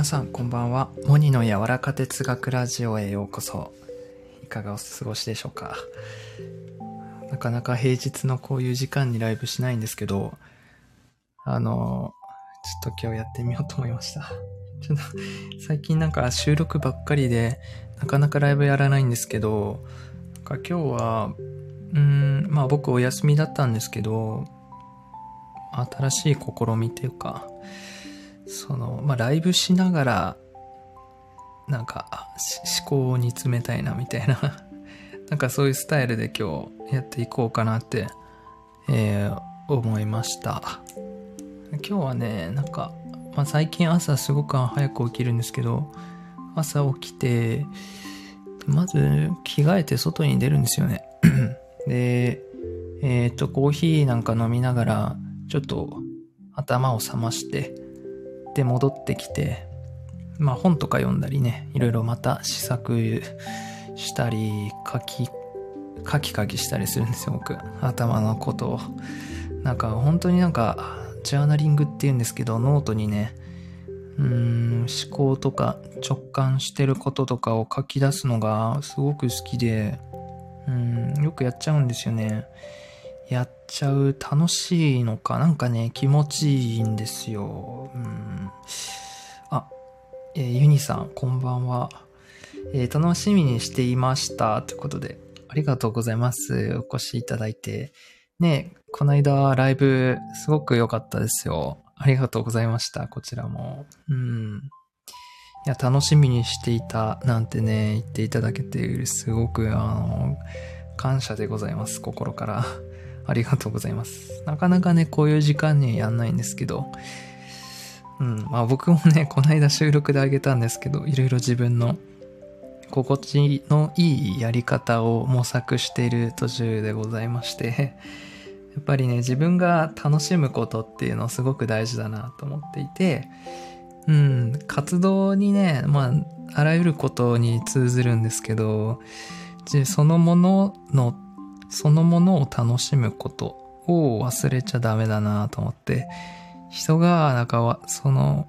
皆さんこんばんは。モニの柔らか哲学ラジオへようこそ。いかがお過ごしでしょうか。なかなか平日のこういう時間にライブしないんですけど、あの、ちょっと今日やってみようと思いました。ちょっと、最近なんか収録ばっかりで、なかなかライブやらないんですけど、なんか今日は、うん、まあ僕お休みだったんですけど、新しい試みっていうか、その、まあライブしながら、なんか、思考を煮詰めたいなみたいな なんかそういうスタイルで今日やっていこうかなって、えー、思いました。今日はね、なんか、まあ、最近朝すごく早く起きるんですけど、朝起きて、まず着替えて外に出るんですよね。で、えっ、と、コーヒーなんか飲みながら、ちょっと頭を覚まして、で、戻ってきて、まあ本とか読んだりね、いろいろまた試作したり、書き、書き書きしたりするんですよ、僕。頭のことを。なんか本当になんか、ジャーナリングって言うんですけど、ノートにね、うーん、思考とか直感してることとかを書き出すのがすごく好きで、うん、よくやっちゃうんですよね。やっちゃう楽しいのか、なんかね、気持ちいいんですよ。うん。あ、えーユニさん、こんばんは。えー楽しみにしていました。ということで、ありがとうございます。お越しいただいて。ね、この間ライブすごく良かったですよ。ありがとうございました。こちらも。うん。いや、楽しみにしていたなんてね、言っていただけて、すごく、あの、感謝でございます。心から。ありがとうございます。なかなかね、こういう時間にはやんないんですけど、うん、まあ僕もね、この間収録であげたんですけど、いろいろ自分の心地のいいやり方を模索している途中でございまして、やっぱりね、自分が楽しむことっていうのすごく大事だなと思っていて、うん、活動にね、まあ、あらゆることに通ずるんですけど、そのものの、そのものを楽しむことを忘れちゃダメだなと思って、人が、なんか、その、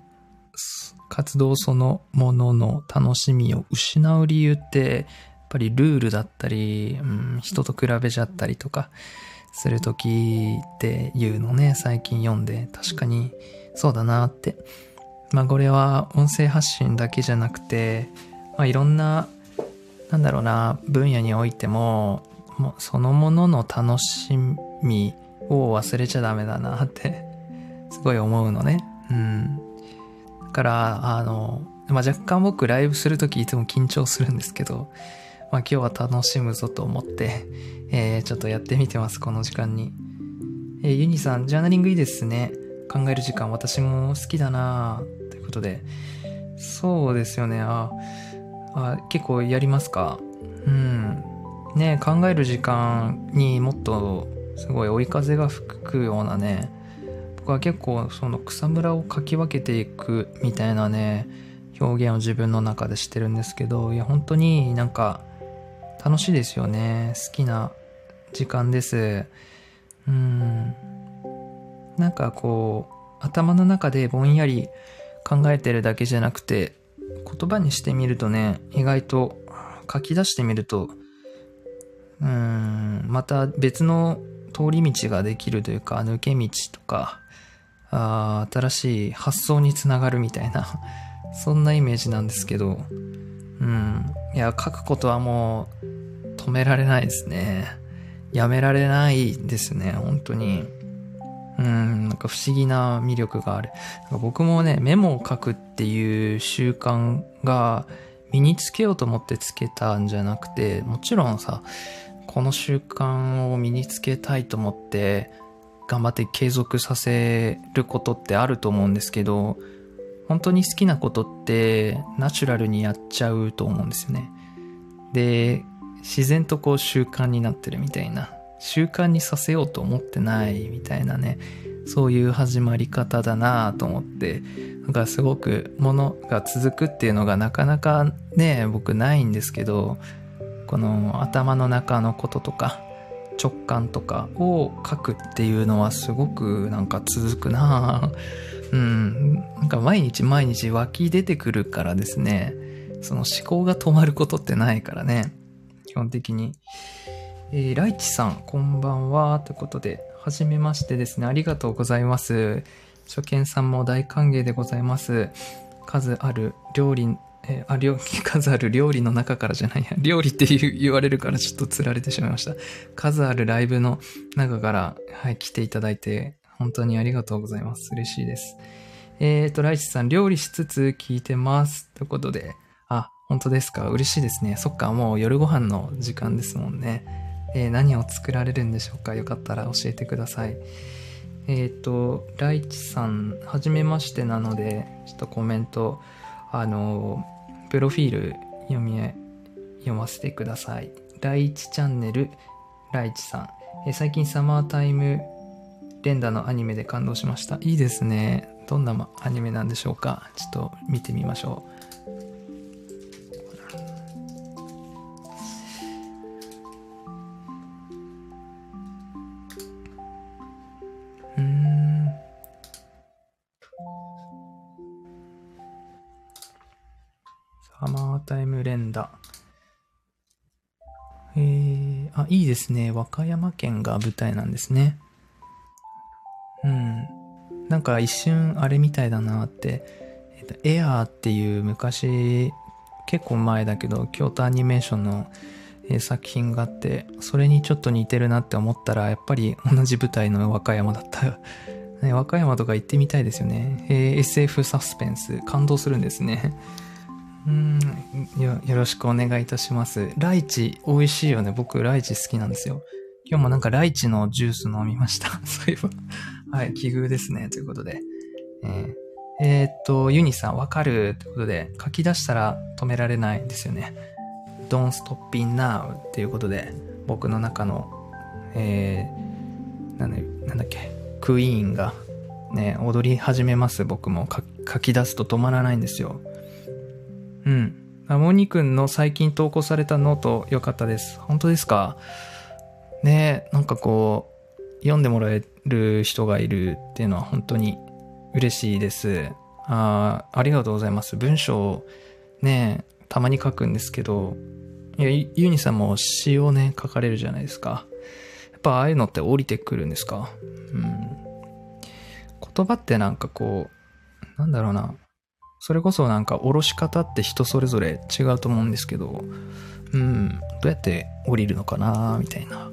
活動そのものの楽しみを失う理由って、やっぱりルールだったり、うん、人と比べちゃったりとか、するときっていうのね、最近読んで、確かにそうだなって。まあこれは音声発信だけじゃなくて、まあいろんな、なんだろうな、分野においても、もそのものの楽しみを忘れちゃダメだなって、すごい思うのね。うん。だから、あの、まあ若干僕ライブするときいつも緊張するんですけど、まあ今日は楽しむぞと思って、えー、ちょっとやってみてます、この時間に。えーユニさん、ジャーナリングいいですね。考える時間、私も好きだなということで。そうですよね。あ、あ結構やりますか？うん。ね考える時間にもっとすごい追い風が吹くようなね、僕は結構その草むらをかき分けていくみたいなね、表現を自分の中でしてるんですけど、いや本当になんか楽しいですよね。好きな時間です。うん。なんかこう、頭の中でぼんやり考えてるだけじゃなくて、言葉にしてみるとね、意外と書き出してみると、うん、また別の通り道ができるというか、抜け道とか、あ新しい発想につながるみたいな、そんなイメージなんですけど、うん。いや、書くことはもう止められないですね。やめられないですね、本当に。うん、なんか不思議な魅力がある。僕もね、メモを書くっていう習慣が身につけようと思ってつけたんじゃなくて、もちろんさ、この習慣を身につけたいと思って、頑張って継続させることってあると思うんですけど、本当に好きなことってナチュラルにやっちゃうと思うんですよね。で、自然とこう習慣になってるみたいな。習慣にさせようと思ってないみたいなね。そういう始まり方だなと思って。なんかすごくものが続くっていうのがなかなかね、僕ないんですけど、この頭の中のこととか直感とかを書くっていうのはすごくなんか続くな うん。なんか毎日毎日湧き出てくるからですね、その思考が止まることってないからね。基本的に。えー、ライチさん、こんばんは。ということで、はじめましてですね。ありがとうございます。初見さんも大歓迎でございます。数ある料理、えー、あ、料理 数ある料理の中からじゃないや、料理って言われるからちょっと釣られてしまいました。数あるライブの中から、はい、来ていただいて、本当にありがとうございます。嬉しいです。えっ、と、ライチさん、料理しつつ聞いてます。ということで、あ、本当ですか？嬉しいですね。そっか、もう夜ご飯の時間ですもんね。えー、何を作られるんでしょうか？よかったら教えてください。えっ、と、ライチさん、はじめましてなので、ちょっとコメント、あの、プロフィール読み、読ませてください。第一チャンネル、ライチさん。え、最近サマータイム連打のアニメで感動しました。いいですね。どんなアニメなんでしょうかちょっと見てみましょう。タイム連打。えー、あ、いいですね。和歌山県が舞台なんですね。うん。なんか一瞬あれみたいだなって、えっ、と、エアーっていう昔、結構前だけど、京都アニメーションの、え、作品があって、それにちょっと似てるなって思ったら、やっぱり同じ舞台の和歌山だった。ね、和歌山とか行ってみたいですよね。えー、SF サスペンス、感動するんですね。うんよ、よろしくお願いいたします。ライチ、美味しいよね。僕、ライチ好きなんですよ。今日もなんかライチのジュース飲みました。そういえば。はい、奇遇ですね。ということで。えー、えー、っと、ユニさん、わかるということで、書き出したら止められないんですよね。Don't stop in now っていうことで、僕の中の、えー、なんだっけ、クイーンが、ね、踊り始めます。僕も書き出すと止まらないんですよ。うん。あモニ君の最近投稿されたノート良かったです。本当ですか？ねなんかこう、読んでもらえる人がいるっていうのは本当に嬉しいです。あありがとうございます。文章ねたまに書くんですけど、いや、ユニさんも詩をね、書かれるじゃないですか。やっぱああいうのって降りてくるんですか？うん。言葉ってなんかこう、なんだろうな。それこそなんかおろし方って人それぞれ違うと思うんですけど、うん、どうやって降りるのかなみたいな。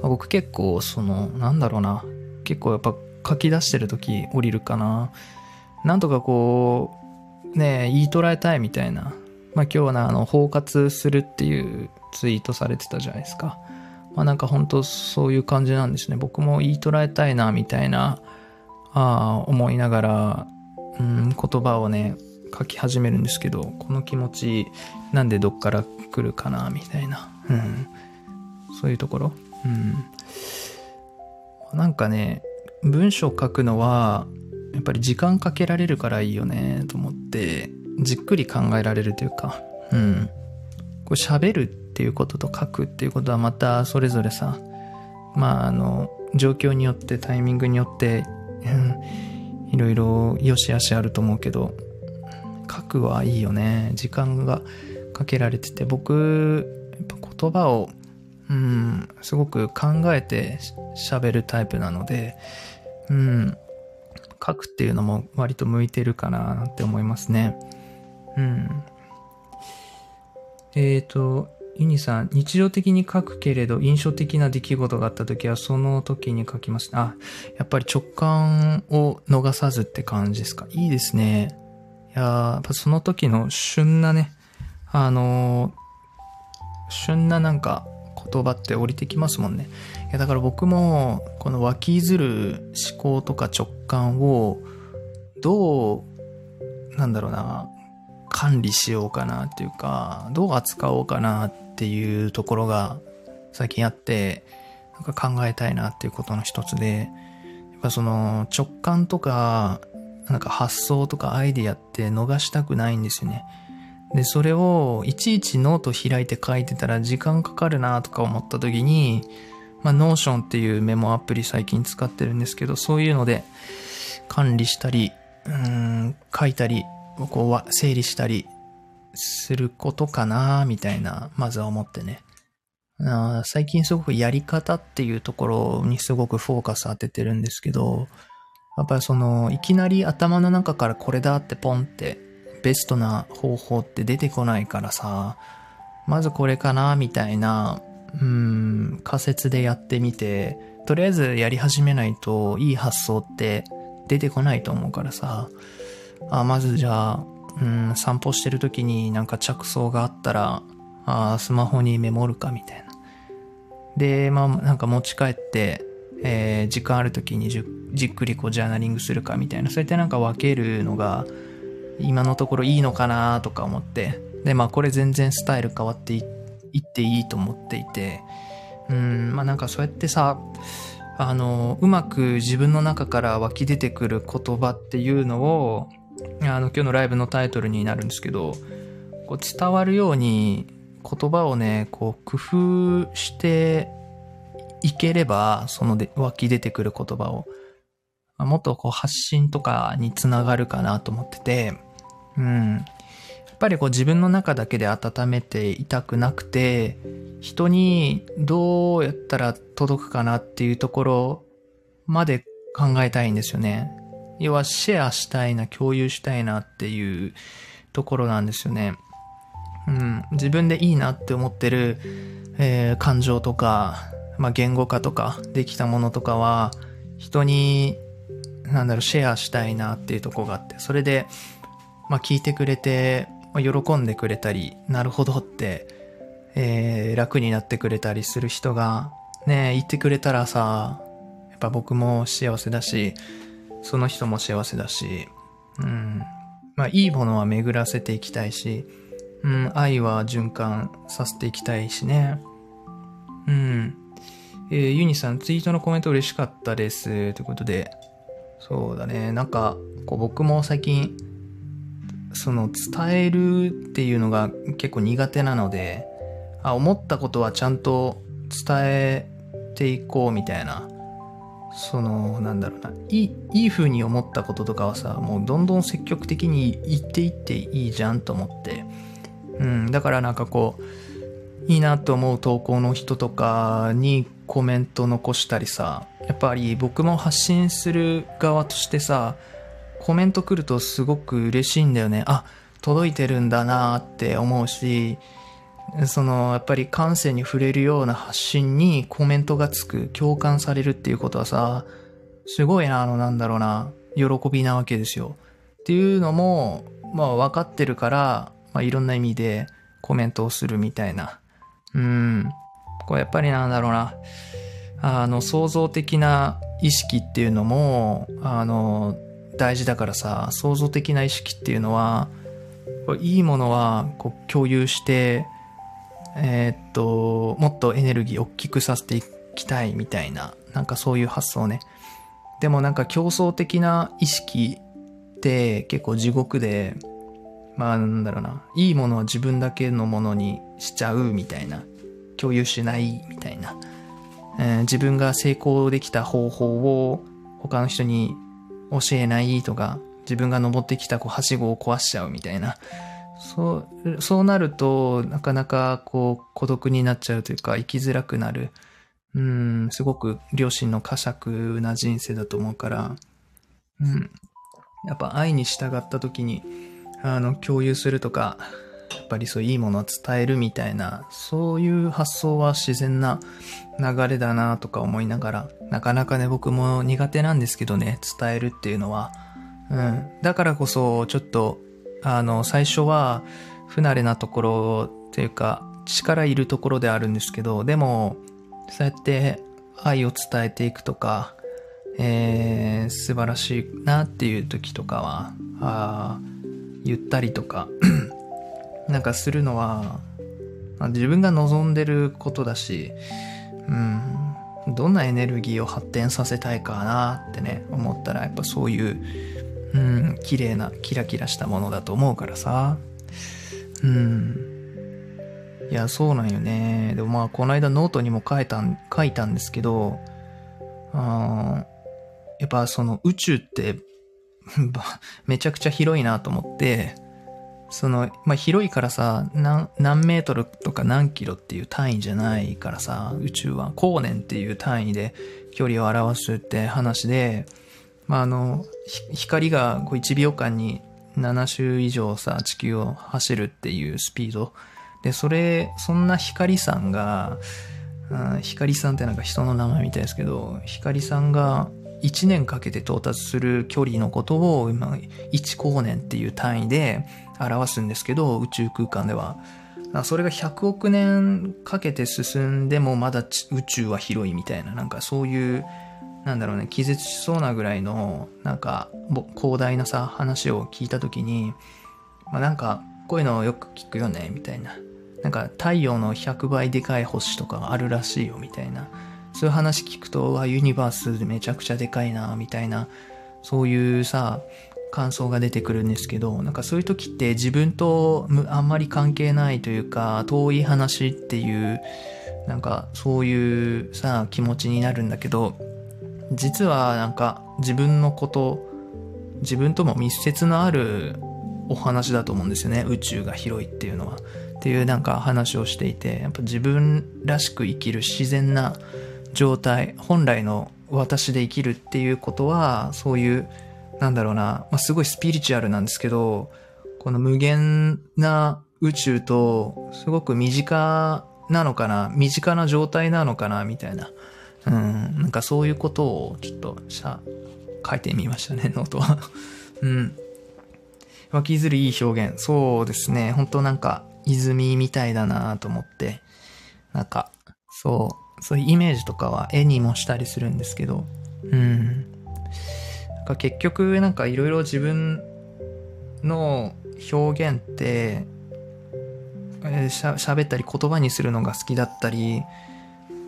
ま、僕結構その、なんだろうな、結構やっぱ書き出してる時降りるかな。なんとかこう、ね言い捉えたいみたいな。まあ今日はな、あの、包括するっていうツイートされてたじゃないですか。まあなんか本当そういう感じなんですね。僕も言い捉えたいな、みたいな、ああ、思いながら、うん、言葉をね、書き始めるんですけど、この気持ち、なんでどっから来るかな、みたいな。うん。そういうところ。うん。なんかね、文章書くのは、やっぱり時間かけられるからいいよね、と思って、じっくり考えられるというか、うん。これ喋るっていうことと書くっていうことはまたそれぞれさ、まあ、あの、状況によってタイミングによって、うんいろいろ良し悪しあると思うけど、書くはいいよね。時間がかけられてて、僕、やっぱ言葉を、うん、すごく考えて喋るタイプなので、うん、書くっていうのも割と向いてるかなって思いますね。うん。えっ、ー、と、ユニさん、日常的に書くけれど印象的な出来事があった時はその時に書きます。あ、やっぱり直感を逃さずって感じですか？いいですね。いややっぱその時の旬なね、あの旬ななんか言葉って降りてきますもんね。いやだから僕もこの湧きずる思考とか直感をどう、なんだろうな、管理しようかなっていうか、どう扱おうかなっていうところが最近あって、なんか考えたいなっていうことの一つで、やっぱその直感とか、なんか発想とかアイディアって逃したくないんですよね。で、それをいちいちノート開いて書いてたら時間かかるなとか思った時に、まあ、 Notion っていうメモアプリ最近使ってるんですけど、そういうので管理したり、うーん、書いたり、こう、整理したりすることかな、みたいな、まずは思ってね。最近すごくやり方っていうところにすごくフォーカス当ててるんですけど、やっぱりその、いきなり頭の中からこれだってポンって、ベストな方法って出てこないからさ、まずこれかな、みたいな、うん、仮説でやってみて、とりあえずやり始めないといい発想って出てこないと思うからさ、あまずじゃあ、うん、散歩してる時になんか着想があったら、あスマホにメモるかみたいな。で、まあなんか持ち帰って、えー時間ある時にじじっくりこうジャーナリングするかみたいな、そうやってなんか分けるのが今のところいいのかなとか思って。で、まあこれ全然スタイル変わっていいっていいと思っていて、うん、まあなんかそうやってさ、あの、うまく自分の中から湧き出てくる言葉っていうのを、あの、今日のライブのタイトルになるんですけど、こう伝わるように言葉をね、こう工夫していければ、そので湧き出てくる言葉を、もっとこう発信とかにつながるかなと思ってて、うん。やっぱりこう自分の中だけで温めていたくなくて、人にどうやったら届くかなっていうところまで考えたいんですよね。要はシェアしたいな、共有したいなっていうところなんですよね。うん、自分でいいなって思ってる、えー感情とか、まあ、言語化とかできたものとかは人になんだろうシェアしたいなっていうとこがあってそれで、まあ、聞いてくれて、まあ、喜んでくれたりなるほどって、えー楽になってくれたりする人がねいてくれたらさやっぱ僕も幸せだしその人も幸せだしうんまあいいものは巡らせていきたいしうん、愛は循環させていきたいしね。うん。えーユニさん、ツイートのコメント嬉しかったです。ということで。そうだね。なんか、こう僕も最近、その伝えるっていうのが結構苦手なので、あ、思ったことはちゃんと伝えていこうみたいな。その、なんだろうな。いい、いい風に思ったこととかはさ、もうどんどん積極的に言っていっていいじゃんと思って。うん、だからなんかこう、いいなと思う投稿の人とかにコメント残したりさ、やっぱり僕も発信する側としてさ、コメント来るとすごく嬉しいんだよね。あ、届いてるんだなって思うし、その、やっぱり感性に触れるような発信にコメントがつく、共感されるっていうことはさ、すごいな、あの、なんだろうな、喜びなわけですよ。っていうのも、まあ分かってるから、まあいろんな意味でコメントをするみたいな。うん。これやっぱりなんだろうな。あの、創造的な意識っていうのも、あの、大事だからさ、創造的な意識っていうのは、いいものはこう共有して、えーっと、もっとエネルギーを大きくさせていきたいみたいな、なんかそういう発想ね。でもなんか競争的な意識って結構地獄で、まあなんだろうな、いいものは自分だけのものにしちゃうみたいな、共有しないみたいな、えー自分が成功できた方法を他の人に教えないとか、自分が登ってきたこうはしごを壊しちゃうみたいな、そう、そうなると、なかなかこう孤独になっちゃうというか、生きづらくなる。うん、すごく両親の呵責な人生だと思うから、うん。やっぱ愛に従った時に、あの、共有するとか、やっぱりそういいものを伝えるみたいな、そういう発想は自然な流れだなとか思いながら、なかなかね、僕も苦手なんですけどね、伝えるっていうのは。うん。だからこそ、ちょっと、あの、最初は、不慣れなところというか、力いるところであるんですけど、でも、そうやって愛を伝えていくとか、えー、素晴らしいなっていう時とかは、あー言ったりとか、なんかするのは、自分が望んでることだし、うん、どんなエネルギーを発展させたいかなってね、思ったらやっぱそういう、うん、綺麗な、キラキラしたものだと思うからさ、うん。いや、そうなんよね。でもまあ、この間ノートにも書いたん、書いたんですけど、あーやっぱその宇宙って めちゃくちゃ広いなと思って、その、まあ、広いからさ、何、何メートルとか何キロっていう単位じゃないからさ、宇宙は光年っていう単位で距離を表すって話で、まあ、あの、光がこう1秒間に7周以上さ、地球を走るっていうスピード。で、それ、そんな光さんが、光さんってなんか人の名前みたいですけど、光さんが1年かけて到達する距離のことを今、1光年っていう単位で表すんですけど、宇宙空間では。それが100億年かけて進んでもまだ宇宙は広いみたいな、なんかそういう、なんだろうね、気絶しそうなぐらいの、なんか、広大なさ、話を聞いたときに、まあなんか、こういうのをよく聞くよね、みたいな。なんか、太陽の100倍でかい星とかがあるらしいよ、みたいな。そういう話聞くと、わ、ユニバースめちゃくちゃでかいな、みたいな、そういうさ、感想が出てくるんですけど、なんかそういう時って自分とあんまり関係ないというか、遠い話っていう、なんかそういうさ、気持ちになるんだけど、実はなんか自分のこと、自分とも密接のあるお話だと思うんですよね。宇宙が広いっていうのは。っていうなんか話をしていて、やっぱ自分らしく生きる自然な状態、本来の私で生きるっていうことは、そういうなんだろうな、まあ、すごいスピリチュアルなんですけど、この無限な宇宙と、すごく身近なのかな、身近な状態なのかな、みたいな。うん、なんかそういうことをちょっとしゃ、書いてみましたね、ノートは。うん。湧きずるいい表現。そうですね。本当なんか、泉みたいだなと思って。なんか、そう、そういうイメージとかは絵にもしたりするんですけど、うん。か結局なんかいろいろ自分の表現って、えー、しゃ喋ったり言葉にするのが好きだったり、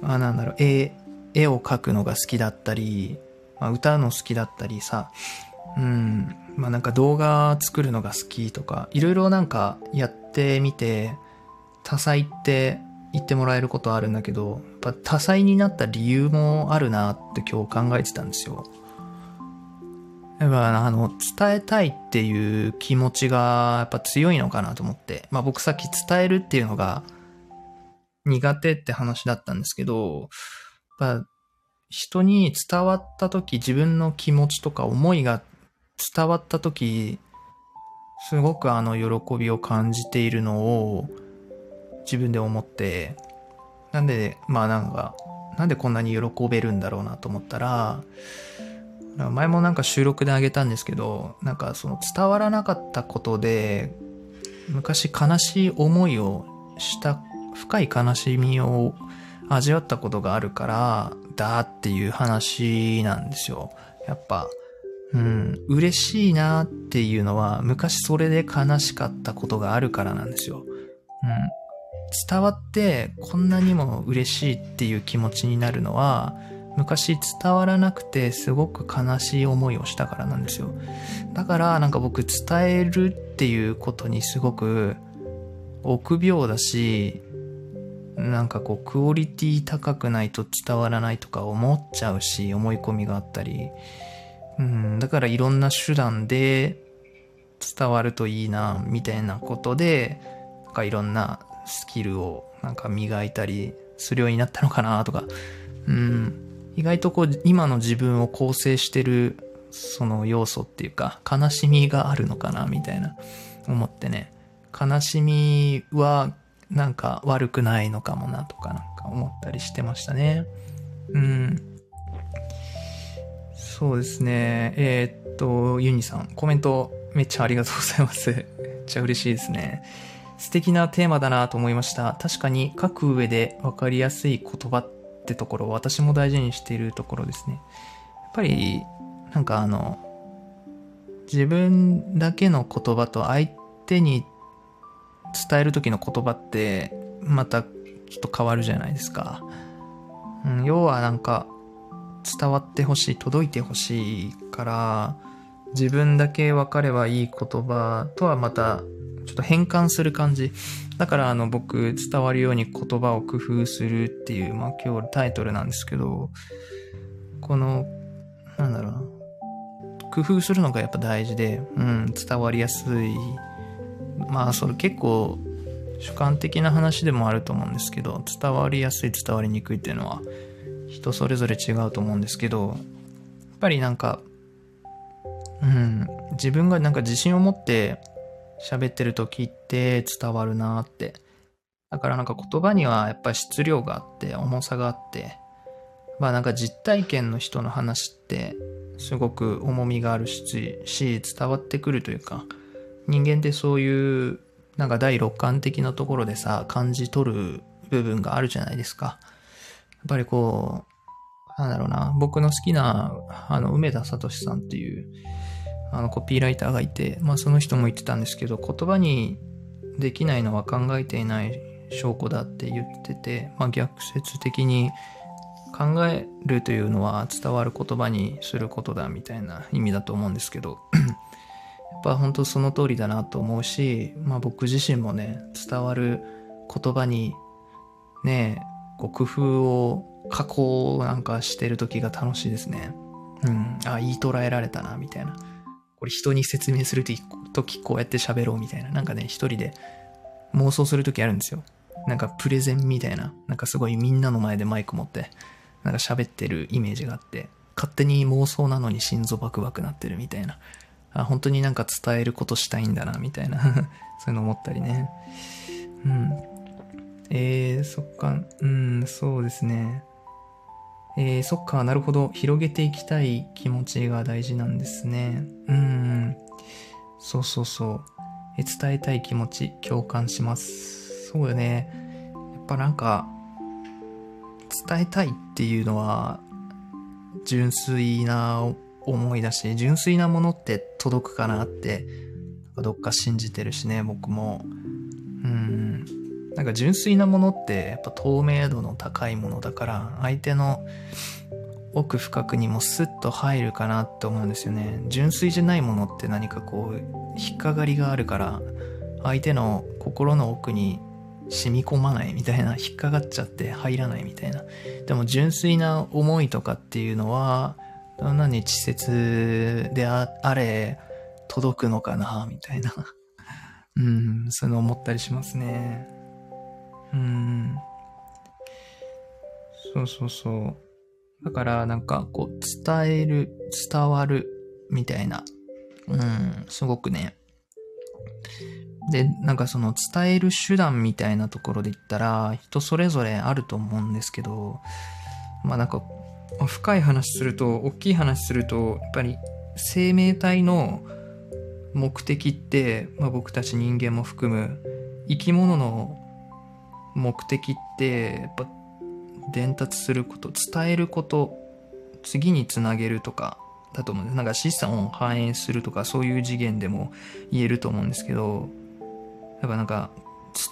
あなんだろう、絵、絵を描くのが好きだったり、まあ、歌うの好きだったりさ、うん、まあなんか動画作るのが好きとか、いろいろなんかやってみて、多彩って言ってもらえることあるんだけど、やっぱ多彩になった理由もあるなって今日考えてたんですよ。やっぱあの、伝えたいっていう気持ちがやっぱ強いのかなと思って。まあ僕さっき伝えるっていうのが苦手って話だったんですけど、ぱ人に伝わった時自分の気持ちとか思いが伝わった時、すごくあの喜びを感じているのを自分で思って、なんで、まあなんか、なんでこんなに喜べるんだろうなと思ったら、前もなんか収録であげたんですけど、なんかその伝わらなかったことで、昔悲しい思いをした、深い悲しみを味わったことがあるから、だっていう話なんですよ。やっぱ、うん、嬉しいなっていうのは、昔それで悲しかったことがあるからなんですよ。うん。伝わってこんなにも嬉しいっていう気持ちになるのは、昔伝わらなくてすごく悲しい思いをしたからなんですよ。だからなんか僕伝えるっていうことにすごく臆病だし、なんかこうクオリティ高くないと伝わらないとか思っちゃうし、思い込みがあったり、うん、だからいろんな手段で伝わるといいな、みたいなことで、なんかいろんなスキルをなんか磨いたりするようになったのかなとか、うん、意外とこう今の自分を構成してるその要素っていうか悲しみがあるのかなみたいな思ってね。悲しみはなんか悪くないのかもなとかなんか思ったりしてましたね。うん。そうですね。えー、っとユニさんコメントめっちゃありがとうございます。めっちゃ嬉しいですね。素敵なテーマだなと思いました。確かに書く上で分かりやすい言葉ってところ私も大事にしているところですね。やっぱり、なんかあの、自分だけの言葉と相手に伝える時の言葉ってまたちょっと変わるじゃないですか。うん、要はなんか伝わってほしい、届いてほしいから、自分だけ分かればいい言葉とはまたちょっと変換する感じ。だからあの僕伝わるように言葉を工夫するっていう、まあ今日タイトルなんですけど、この、なんだろうな。工夫するのがやっぱ大事で、うん、伝わりやすい。まあ、それ結構主観的な話でもあると思うんですけど、伝わりやすい、伝わりにくいっていうのは人それぞれ違うと思うんですけど、やっぱりなんか、うん、自分がなんか自信を持って喋ってる時って伝わるなって。だからなんか言葉にはやっぱり質量があって、重さがあって、まあなんか実体験の人の話ってすごく重みがあるし、し伝わってくるというか、人間ってそういうなんか第六感的なところでさ、感じ取る部分があるじゃないですか。やっぱりこう、なんだろうな、僕の好きな、あの、梅田聡さんっていう、あの、コピーライターがいて、まあその人も言ってたんですけど、言葉にできないのは考えていない証拠だって言ってて、まあ逆説的に考えるというのは伝わる言葉にすることだみたいな意味だと思うんですけど、やっぱ本当その通りだなと思うし、まあ僕自身もね、伝わる言葉にね、こう工夫を加工なんかしてる時が楽しいですね。うん。あ、言い捉えられたな、みたいな。これ人に説明するときこうやって喋ろうみたいな。なんかね、一人で妄想するときあるんですよ。なんかプレゼンみたいな。なんかすごいみんなの前でマイク持って、なんか喋ってるイメージがあって、勝手に妄想なのに心臓バクバクなってるみたいな。あ、本当になんか伝えることしたいんだな、みたいな そういうの思ったりね。うん。えー、そっか、うん、そうですね。えー、そっか、なるほど。広げていきたい気持ちが大事なんですね。うん。そうそうそう。え伝えたい気持ち、共感します。そうよね。やっぱなんか、伝えたいっていうのは、純粋な思いだし、純粋なものって届くかなって、どっか信じてるしね、僕も。うん。なんか純粋なものってやっぱ透明度の高いものだから、相手の奥深くにもスッと入るかなって思うんですよね。純粋じゃないものって何かこう、引っかかりがあるから、相手の心の奥に染み込まないみたいな、引っかかっちゃって入らないみたいな。でも純粋な思いとかっていうのは、どんなに稚拙であれ、届くのかな、みたいな。うん、そういうの思ったりしますね。うん。そうそうそう。だからなんかこう伝える、伝わるみたいな。うん、すごくね。で、なんかその伝える手段みたいなところで言ったら人それぞれあると思うんですけど、まあなんか深い話すると、大きい話すると、やっぱり生命体の目的って、まあ、僕たち人間も含む生き物の目的ってやっぱ伝達すること伝えること次につなげるとかだと思うんです。なんか資産を反映するとかそういう次元でも言えると思うんですけどやっぱなんか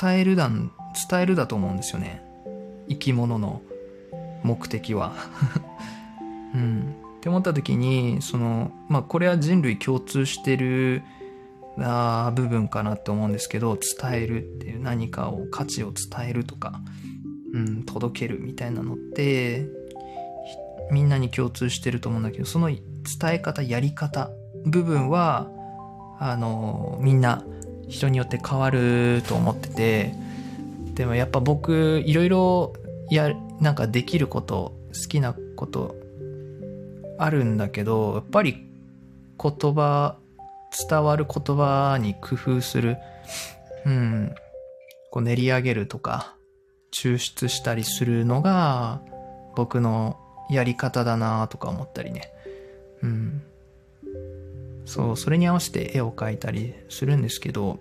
伝えるだ伝えるだと思うんですよね。生き物の目的は。うん。って思った時にそのまあこれは人類共通してるな部分かなって思うんですけど伝えるっていう何かを価値を伝えるとか、うん、届けるみたいなのってみんなに共通してると思うんだけどその伝え方やり方部分はあのみんな人によって変わると思っててでもやっぱ僕いろいろやなんかできること好きなことあるんだけどやっぱり言葉伝わる言葉に工夫する、うん、こう練り上げるとか、抽出したりするのが、僕のやり方だなとか思ったりね。うん。そう、それに合わせて絵を描いたりするんですけど、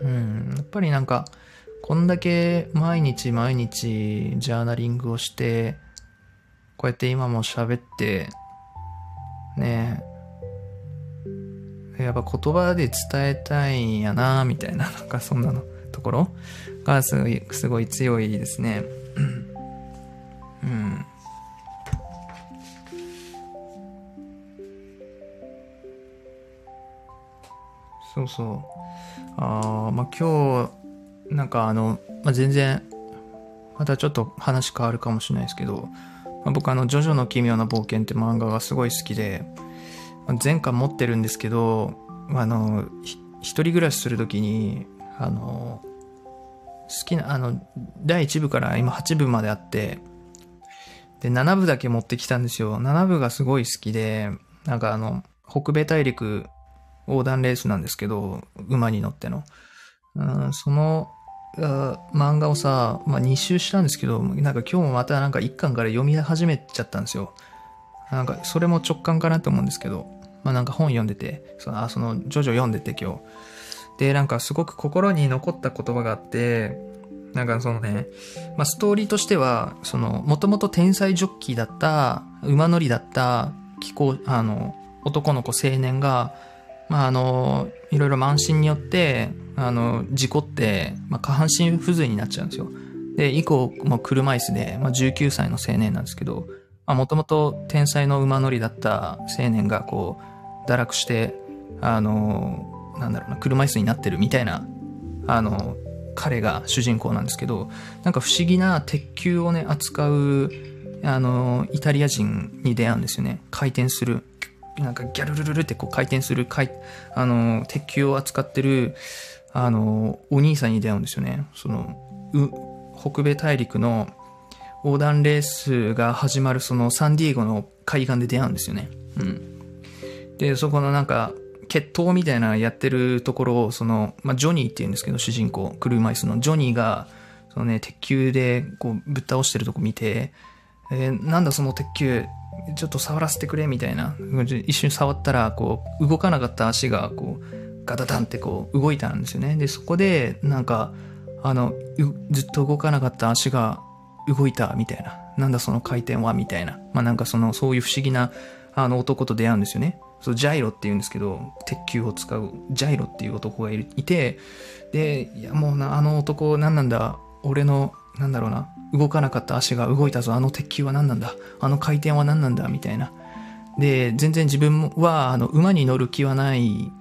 うん、やっぱりなんか、こんだけ毎日毎日ジャーナリングをして、こうやって今も喋って、ねやっぱ言葉で伝えたいんやなみたいな、なんかそんなのところがすごい、すごい強いですね。うん。そうそう。ああ、まあ今日、なんかあの、まあ、全然、またちょっと話変わるかもしれないですけど、まあ、僕あの、ジョジョの奇妙な冒険って漫画がすごい好きで、前巻持ってるんですけど、あの、一人暮らしするときに、あの、好きな、あの、第1部から今8部まであって、で、7部だけ持ってきたんですよ。7部がすごい好きで、なんかあの、北米大陸横断レースなんですけど、馬に乗っての。うん、その、漫画をさ、まあ、2周したんですけど、なんか今日もまたなんか1巻から読み始めちゃったんですよ。なんかそれも直感かなと思うんですけど、まあなんか本読んでて、その、あ、その、ジョジョ読んでて今日。で、なんかすごく心に残った言葉があって、なんかそのね、まあストーリーとしては、その、もともと天才ジョッキーだった、馬乗りだった、気候、あの、男の子青年が、まああの、いろいろ満身によって、あの、事故って、まあ下半身不随になっちゃうんですよ。で、以降、も車椅子で、まあ19歳の青年なんですけど、まあもともと天才の馬乗りだった青年がこう、堕落して、あの、なんだろうな、車椅子になってるみたいな、あの、彼が主人公なんですけど、なんか不思議な鉄球をね、扱う、あの、イタリア人に出会うんですよね。回転する。なんかギャルルルルってこう回転する、あの、鉄球を扱ってる、あの、お兄さんに出会うんですよね。その、北米大陸の横断レースが始まるそのサンディエゴの海岸で出会うんですよね。うん。で、そこのなんか、決闘みたいなやってるところを、その、まあ、ジョニーって言うんですけど、主人公、車椅子のジョニーが、そのね、鉄球でこうぶっ倒してるとこ見て、えー、なんだその鉄球、ちょっと触らせてくれみたいな。一瞬触ったら、こう、動かなかった足が、こう、ガタタンってこう、動いたんですよね。で、そこで、なんか、あの、ずっと動かなかった足が動いたみたいな。なんだその回転はみたいな。まあなんかその、そういう不思議な、あの男と出会うんですよね。そうジャイロって言うんですけど、鉄球を使うジャイロっていう男がいて、で、いやもうな、あの男何なんだ、俺の、なんだろうな、動かなかった足が動いたぞ、あの鉄球は何なんだ、あの回転は何なんだ、みたいな。で、全然自分は、あの、馬に乗る気はない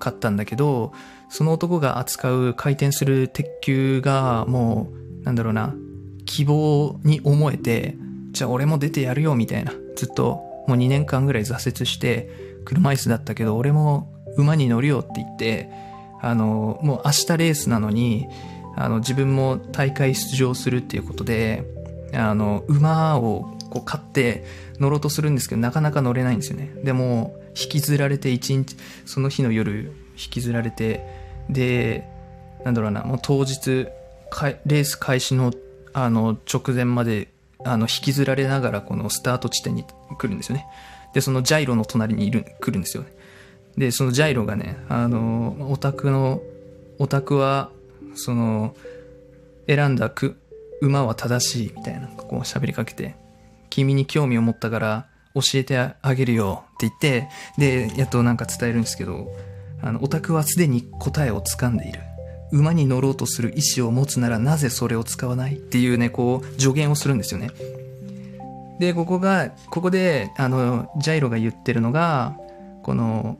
かったんだけど、その男が扱う回転する鉄球が、もう、なんだろうな、希望に思えて、じゃあ俺も出てやるよ、みたいな。ずっと、もう2年間ぐらい挫折して、車椅子だったけど、俺も馬に乗るよって言って、あの、もう明日レースなのに、あの、自分も大会出場するっていうことで、あの、馬をこう買って乗ろうとするんですけど、なかなか乗れないんですよね。でも、引きずられて一日、その日の夜、引きずられて、で、なんだろうな、もう当日、レース開始の、あの、直前まで、あの、引きずられながら、このスタート地点に来るんですよね。で、そのジャイロの隣にいる、来るんですよね。で、そのジャイロがね、あの、オタクの、オタクは、その、選んだく、馬は正しいみたいな、こう喋りかけて、君に興味を持ったから教えてあげるよって言って、で、やっとなんか伝えるんですけど、あの、オタクはすでに答えを掴んでいる。馬に乗ろうとする意志を持つならなぜそれを使わないっていうね、こう、助言をするんですよね。で、ここが、ここで、あの、ジャイロが言ってるのが、この、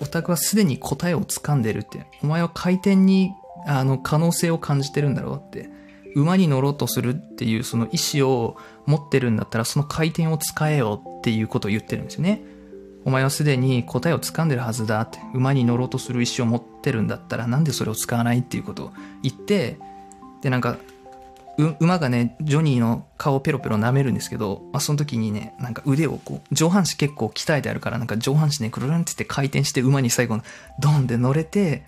オタクはすでに答えを掴んでるって。お前は回転に、あの、可能性を感じてるんだろうって。馬に乗ろうとするっていうその意志を持ってるんだったらその回転を使えよっていうことを言ってるんですよね。お前はすでに答えを掴んでるはずだって。馬に乗ろうとする意志を持ってるんだったらなんでそれを使わないっていうことを言って、で、なんか馬がね、ジョニーの顔をペロペロ舐めるんですけど、まあ、その時にね、なんか腕をこう、上半身結構鍛えてあるから、なんか上半身ね、くるるんってって回転して馬に最後のドンで乗れて、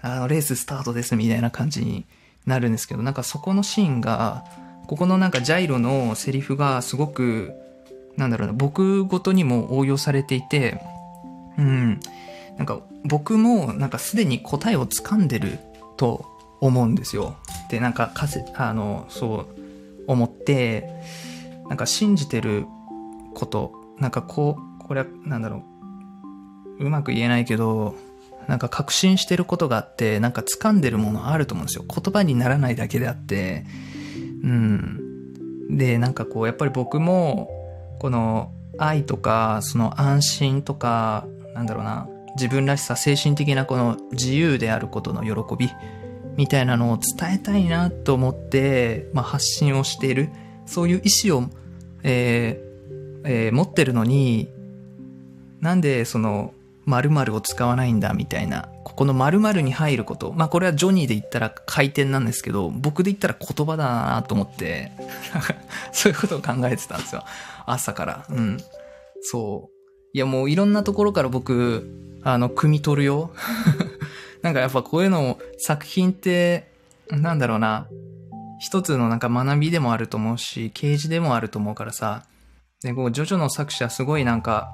あの、レーススタートですみたいな感じになるんですけど、なんかそこのシーンが、ここのなんかジャイロのセリフがすごく、なんだろうな、僕ごとにも応用されていて、うん、なんか僕もなんかすでに答えを掴んでると思うんですよ。で、なんか、かせ、あの、そう思って、なんか信じてること、なんかこう、これは、なんだろう、うまく言えないけど、なんか確信してることがあって、なんか掴んでるものあると思うんですよ。言葉にならないだけであって、うん。で、なんかこう、やっぱり僕も、この愛とか、その安心とか、なんだろうな、自分らしさ、精神的なこの自由であることの喜びみたいなのを伝えたいなと思って、まあ、発信をしている。そういう意思を、えーえー、持ってるのに、なんでその〇〇を使わないんだみたいな、ここの〇〇に入ること。まあこれはジョニーで言ったら回転なんですけど、僕で言ったら言葉だなと思って、そういうことを考えてたんですよ。朝から。うん。そう。いやもういろんなところから僕、あの、汲み取るよ。なんかやっぱこういうの作品って、なんだろうな。一つのなんか学びでもあると思うし、啓示でもあると思うからさ。で、こう、ジョジョの作者すごいなんか、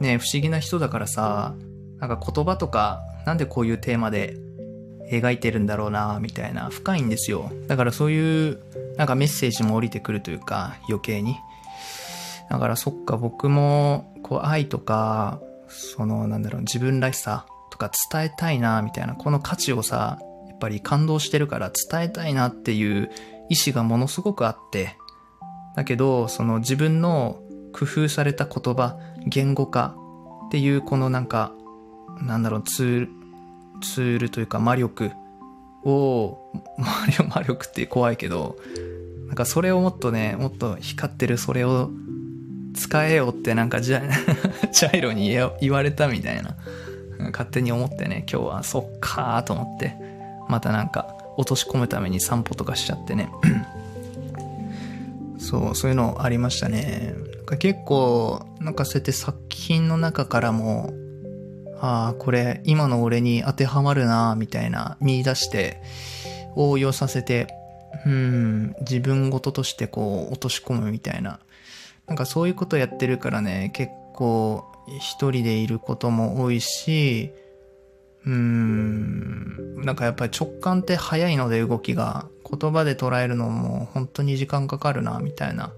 ね、不思議な人だからさ、なんか言葉とか、なんでこういうテーマで描いてるんだろうな、みたいな、深いんですよ。だからそういう、なんかメッセージも降りてくるというか、余計に。だからそっか、僕も、こう、愛とか、その、なんだろう、自分らしさとか伝えたいな、みたいな、この価値をさ、やっぱり感動してるから伝えたいなっていう意志がものすごくあって、だけど、その自分の工夫された言葉、言語化っていうこのなんか、なんだろう、ツール、ツールというか魔力。を、魔力って怖いけど、なんかそれをもっとね、もっと光ってるそれを使えよってなんかジャ ジャイロに言われたみたいな勝手に思ってね今日はそっかーと思ってまたなんか落とし込むために散歩とかしちゃってね。そうそういうのありましたね。結構なんかそうやって作品の中からもああこれ今の俺に当てはまるなみたいな見出して応用させてうん自分事としてこう落とし込むみたいななんかそういうことやってるからね、結構一人でいることも多いし、うーん、なんかやっぱり直感って早いので動きが、言葉で捉えるのも本当に時間かかるな、みたいな。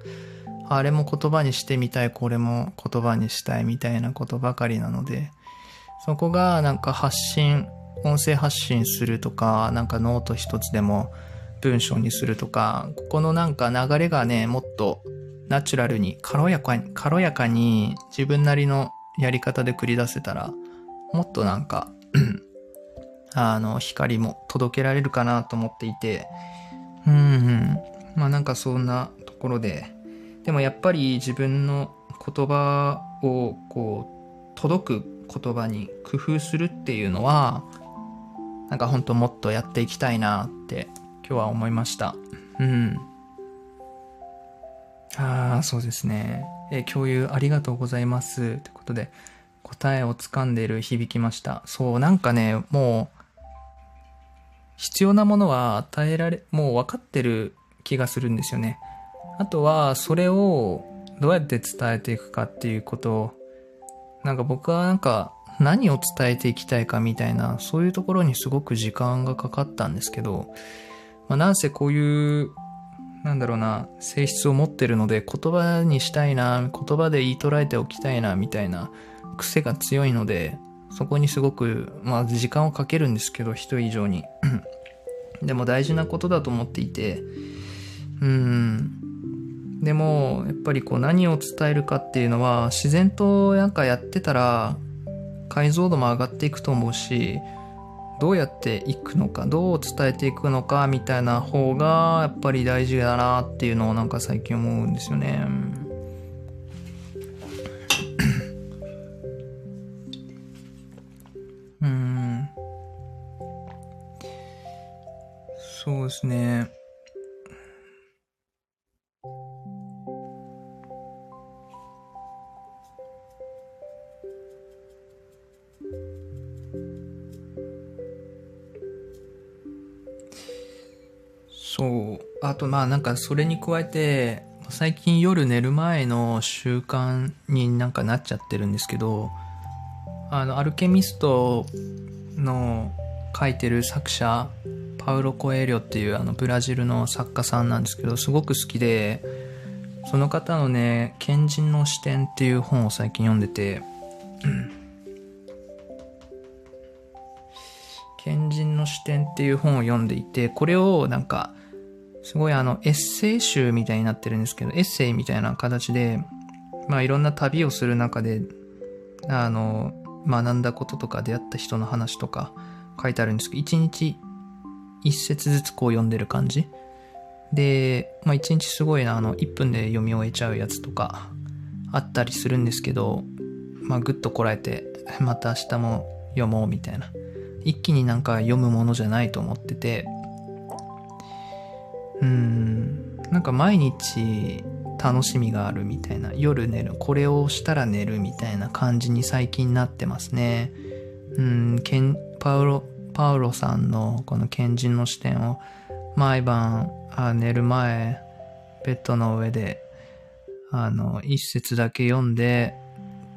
あれも言葉にしてみたい、これも言葉にしたいみたいなことばかりなので、そこがなんか発信、音声発信するとか、なんかノート一つでも文章にするとか、ここのなんか流れがね、もっとナチュラルに、軽やかに、軽やかに自分なりのやり方で繰り出せたら、もっとなんかあの、光も届けられるかなと思っていて、うん、うん、まあなんかそんなところで、でもやっぱり自分の言葉をこう、届く言葉に工夫するっていうのは、なんかほんともっとやっていきたいなって今日は思いました。うん。ああ、そうですね。え、共有ありがとうございます。ということで、答えをつかんでる響きました。そう、なんかね、もう、必要なものは与えられ、もう分かってる気がするんですよね。あとは、それをどうやって伝えていくかっていうことを、なんか僕はなんか何を伝えていきたいかみたいな、そういうところにすごく時間がかかったんですけど、まあ、なんせこういうなんだろうな、性質を持ってるので言葉にしたいな、言葉で言い捉えておきたいな、みたいな癖が強いので、そこにすごく、まあ時間をかけるんですけど、人以上に。でも大事なことだと思っていて、うん。でも、やっぱりこう何を伝えるかっていうのは、自然となんかやってたら、解像度も上がっていくと思うし、どうやっていくのかどう伝えていくのかみたいな方がやっぱり大事だなっていうのをなんか最近思うんですよね。うん。そうですね。そう。あとまあなんかそれに加えて、最近夜寝る前の習慣になんかなっちゃってるんですけど、あの、アルケミストの書いてる作者、パウロ・コエリョっていうあのブラジルの作家さんなんですけど、すごく好きで、その方のね、賢人の視点っていう本を最近読んでて、賢人の視点っていう本を読んでいて、これをなんか、すごいあの、エッセイ集みたいになってるんですけど、エッセイみたいな形で、まあいろんな旅をする中で、あの、学んだこととか出会った人の話とか書いてあるんですけど、一日一節ずつこう読んでる感じ。で、まあ一日すごいな、あの、1分で読み終えちゃうやつとかあったりするんですけど、まあ、ぐっとこらえて、また明日も読もうみたいな。一気になんか読むものじゃないと思ってて、うん、なんか毎日楽しみがあるみたいな、夜寝る、これをしたら寝るみたいな感じに最近なってますね。うん、ケン、パウロ、パウロさんのこの賢人の視点を毎晩あ寝る前ベッドの上であの一節だけ読んで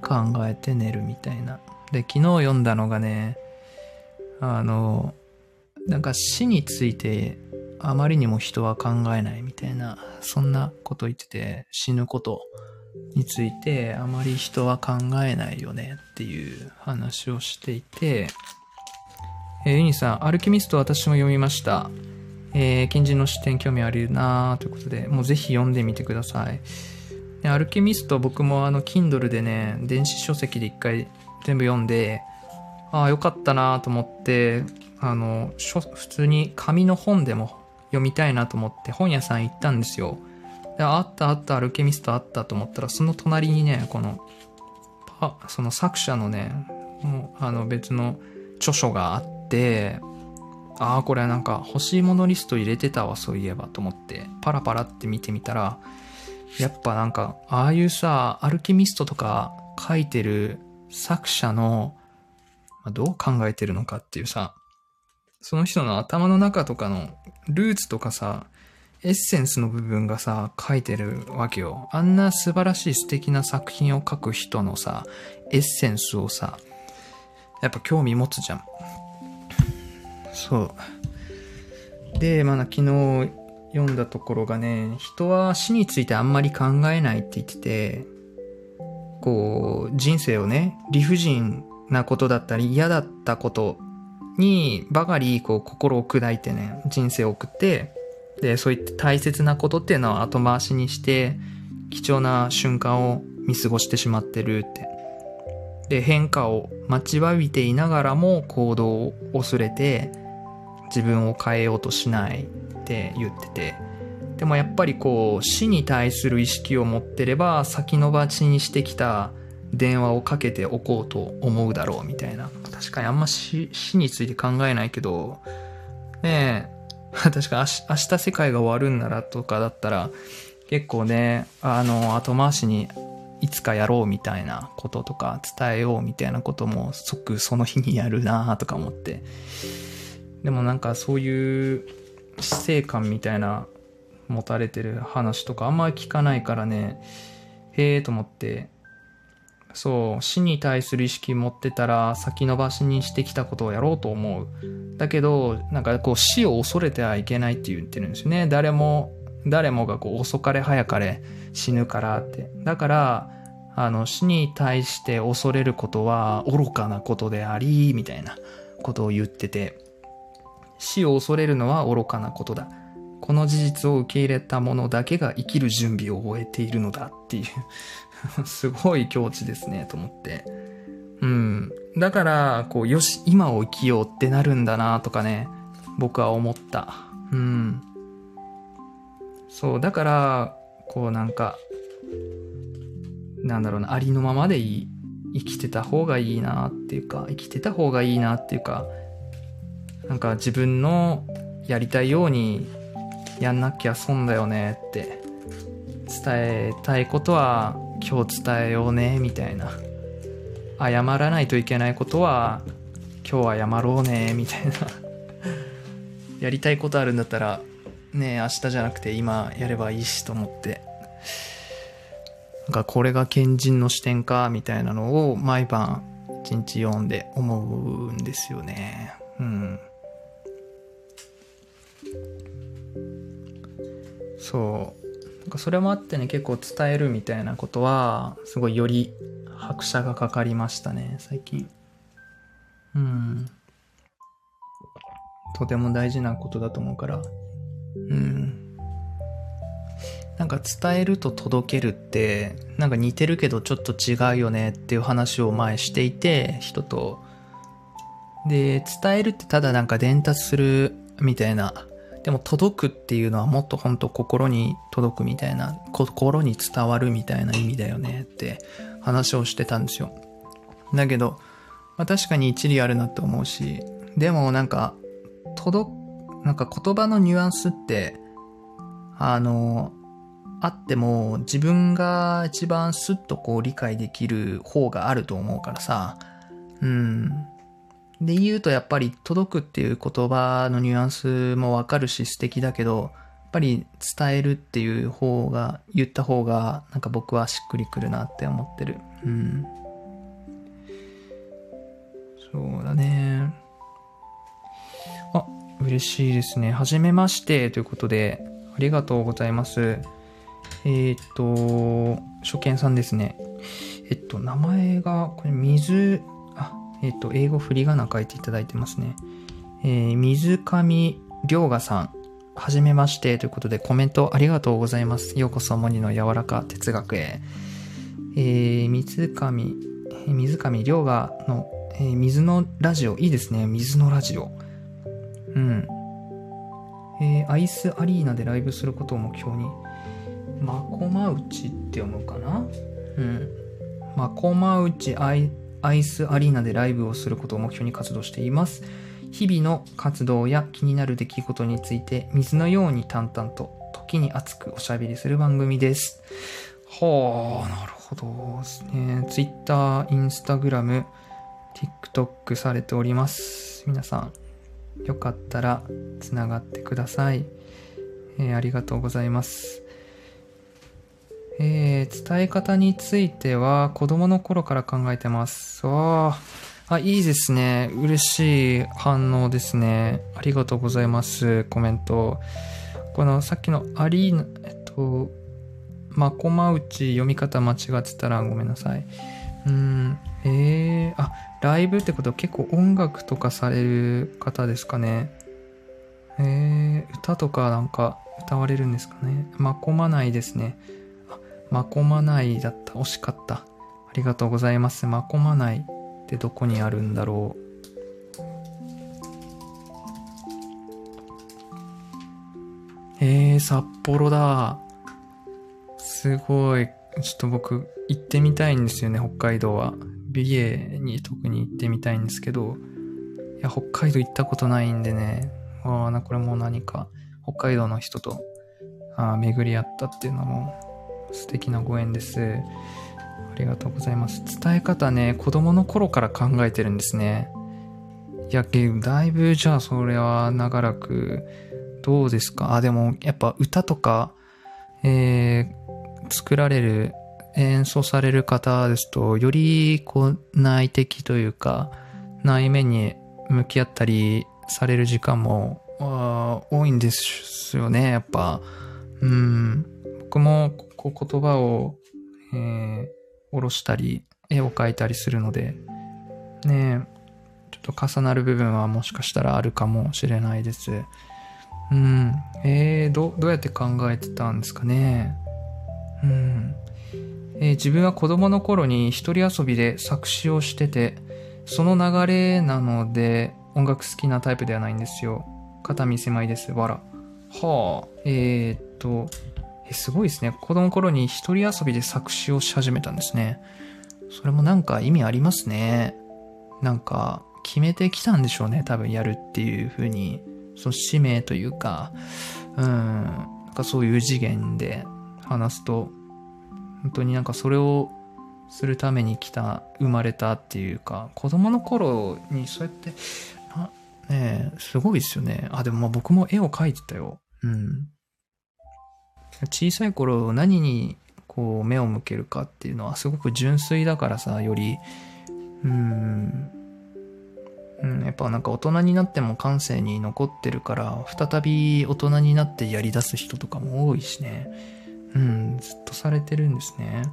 考えて寝るみたいな。で、昨日読んだのがね、あの、なんか死についてあまりにも人は考えないみたいな、そんなこと言ってて、死ぬことについてあまり人は考えないよねっていう話をしていて、えー、ユニさん、アルケミスト私も読みました。えー、近人の視点興味あるなということで、もうぜひ読んでみてください。アルケミスト僕もあの Kindle でね、電子書籍で一回全部読んで、ああ、よかったなと思って、あの、普通に紙の本でも読みたいなと思って本屋さん行ったんですよ。であったあった、アルケミストあったと思ったら、その隣にね、この、その作者のね、あの別の著書があって、ああ、これなんか欲しいものリスト入れてたわ、そういえばと思って、パラパラって見てみたら、やっぱなんか、ああいうさ、アルケミストとか書いてる作者の、まあ、どう考えてるのかっていうさ、その人の頭の中とかのルーツとかさ、エッセンスの部分がさ、書いてるわけよ。あんな素晴らしい素敵な作品を書く人のさ、エッセンスをさ、やっぱ興味持つじゃん。そう。で、まあ、昨日読んだところがね、人は死についてあんまり考えないって言ってて、こう、人生をね、理不尽なことだったり嫌だったことにばかりこう心を砕いてね、人生を送って、で、そういった大切なことっていうのは後回しにして、貴重な瞬間を見過ごしてしまってるって。で、変化を待ちわびていながらも行動を恐れて、自分を変えようとしないって言ってて、でもやっぱりこう、死に対する意識を持ってれば、先延ばしにしてきた電話をかけておこうと思うだろうみたいな。確かにあんま死死について考えないけど、ねえ、確か明日世界が終わるんならとかだったら、結構ね、あの、後回しにいつかやろうみたいなこととか伝えようみたいなことも即その日にやるなとか思って。でもなんかそういう死生観みたいな持たれてる話とかあんまり聞かないからね、へえと思って、そう、死に対する意識持ってたら先延ばしにしてきたことをやろうと思う。だけど、なんかこう死を恐れてはいけないって言ってるんですよね。誰も、誰もがこう遅かれ早かれ死ぬからって。だから、あの死に対して恐れることは愚かなことであり、みたいなことを言ってて、死を恐れるのは愚かなことだ。この事実を受け入れた者だけが生きる準備を終えているのだっていう すごい境地ですね、と思って。うん。だから、こう、よし、今を生きようってなるんだな、とかね、僕は思った。うん。そう、だから、こうなんか、なんだろうな、ありのままでいい。生きてた方がいいなっていうか、生きてた方がいいなっていうか、なんか自分のやりたいようにやんなきゃ損だよねって伝えたいことは今日伝えようねみたいな。謝らないといけないことは今日は謝ろうねみたいな。やりたいことあるんだったらね明日じゃなくて今やればいいしと思って。なんかこれが賢人の視点かみたいなのを毎晩一日読んで思うんですよね。うん。そう。なんかそれもあってね結構伝えるみたいなことはすごいより拍車がかかりましたね最近。うん。とても大事なことだと思うから。うん。なんか伝えると届けるってなんか似てるけどちょっと違うよねっていう話を前していて人と。で伝えるってただなんか伝達するみたいなでも届くっていうのはもっと本当心に届くみたいな、心に伝わるみたいな意味だよねって話をしてたんですよ。だけど、まあ、確かに一理あるなって思うし、でもなんか、届、なんか言葉のニュアンスって、あの、あっても自分が一番スッとこう理解できる方があると思うからさ、うん。で言うとやっぱり届くっていう言葉のニュアンスもわかるし素敵だけど、やっぱり伝えるっていう方が、言った方がなんか僕はしっくりくるなって思ってる。うん。そうだね。あ、嬉しいですね。はじめましてということで、ありがとうございます。えっ、と、初見さんですね。えっと、名前が、これ、水、えっと、英語振り仮名書いていただいてますね。えー、水上涼河さん。はじめましてということでコメントありがとうございます。ようこそモニの柔らか哲学へ。えー、水上、水上涼河の、えー、水のラジオ。いいですね。水のラジオ。うん。えー、アイスアリーナでライブすることを目標に。マコマウチって読むかな？うん。マコマウチアイアイスアリーナでライブをすることを目標に活動しています。日々の活動や気になる出来事について水のように淡々と時に熱くおしゃべりする番組です。はあ、なるほどですね。Twitter、Instagram、TikTok されております。皆さん、よかったらつながってください。えー、ありがとうございます。えー、伝え方については子供の頃から考えてます。ああ、いいですね。嬉しい反応ですね。ありがとうございます。コメント。このさっきのアリーナ、えっと、まこまうち読み方間違ってたらごめんなさい。うん、えー、あ、ライブってことは結構音楽とかされる方ですかね。えー、歌とかなんか歌われるんですかね。まこまないですね。まこまないだった。惜しかった。ありがとうございます。まこまないってどこにあるんだろう。えー、札幌だ。すごい。ちょっと僕、行ってみたいんですよね、北海道は。美瑛に特に行ってみたいんですけど、いや、北海道行ったことないんでね、わああ、これも何か、北海道の人と、あ、巡り合ったっていうのも、素敵なご縁です。ありがとうございます。伝え方ね、子供の頃から考えてるんですね。いや、だいぶじゃあそれは長らく、どうですか？あ、でもやっぱ歌とか、えー、作られる、演奏される方ですと、よりこう内的というか、内面に向き合ったりされる時間も多いんですよね、やっぱ。うん。僕もこう言葉を、えー、下ろしたり、絵を描いたりするので、ねちょっと重なる部分はもしかしたらあるかもしれないです。うん。えー、ど、どうやって考えてたんですかね。うん。えー、自分は子供の頃に一人遊びで作詞をしてて、その流れなので音楽好きなタイプではないんですよ。肩身狭いです。わら。はあ。えー、っと、え、すごいですね。子供の頃に一人遊びで作詞をし始めたんですね。それもなんか意味ありますね。なんか、決めてきたんでしょうね。多分やるっていう風に。その使命というか、うん、なんかそういう次元で話すと、本当になんかそれをするために来た、生まれたっていうか、子供の頃にそうやって、ねすごいですよね。あ、でもまあ僕も絵を描いてたよ。うん。小さい頃何にこう目を向けるかっていうのはすごく純粋だからさ、より、うん、うん、やっぱなんか大人になっても感性に残ってるから、再び大人になってやり出す人とかも多いしね。うん、ずっとされてるんですね。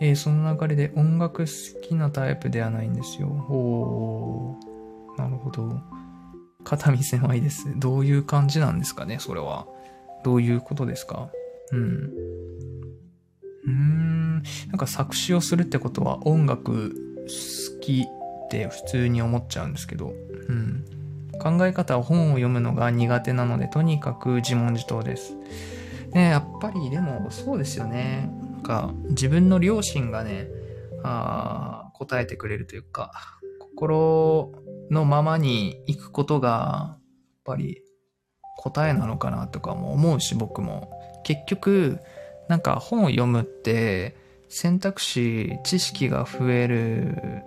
えー、その流れで音楽好きなタイプではないんですよ。おー、なるほど。肩身狭いです。どういう感じなんですかね、それは。どういうことですか？うん。うん。なんか作詞をするってことは音楽好きって普通に思っちゃうんですけど、うん。考え方は本を読むのが苦手なので、とにかく自問自答です。ねやっぱりでもそうですよね。なんか自分の両親がね、あ答えてくれるというか、心のままに行くことが、やっぱり答えなのかなとかも思うし、僕も。結局、なんか本を読むって選択肢、知識が増える、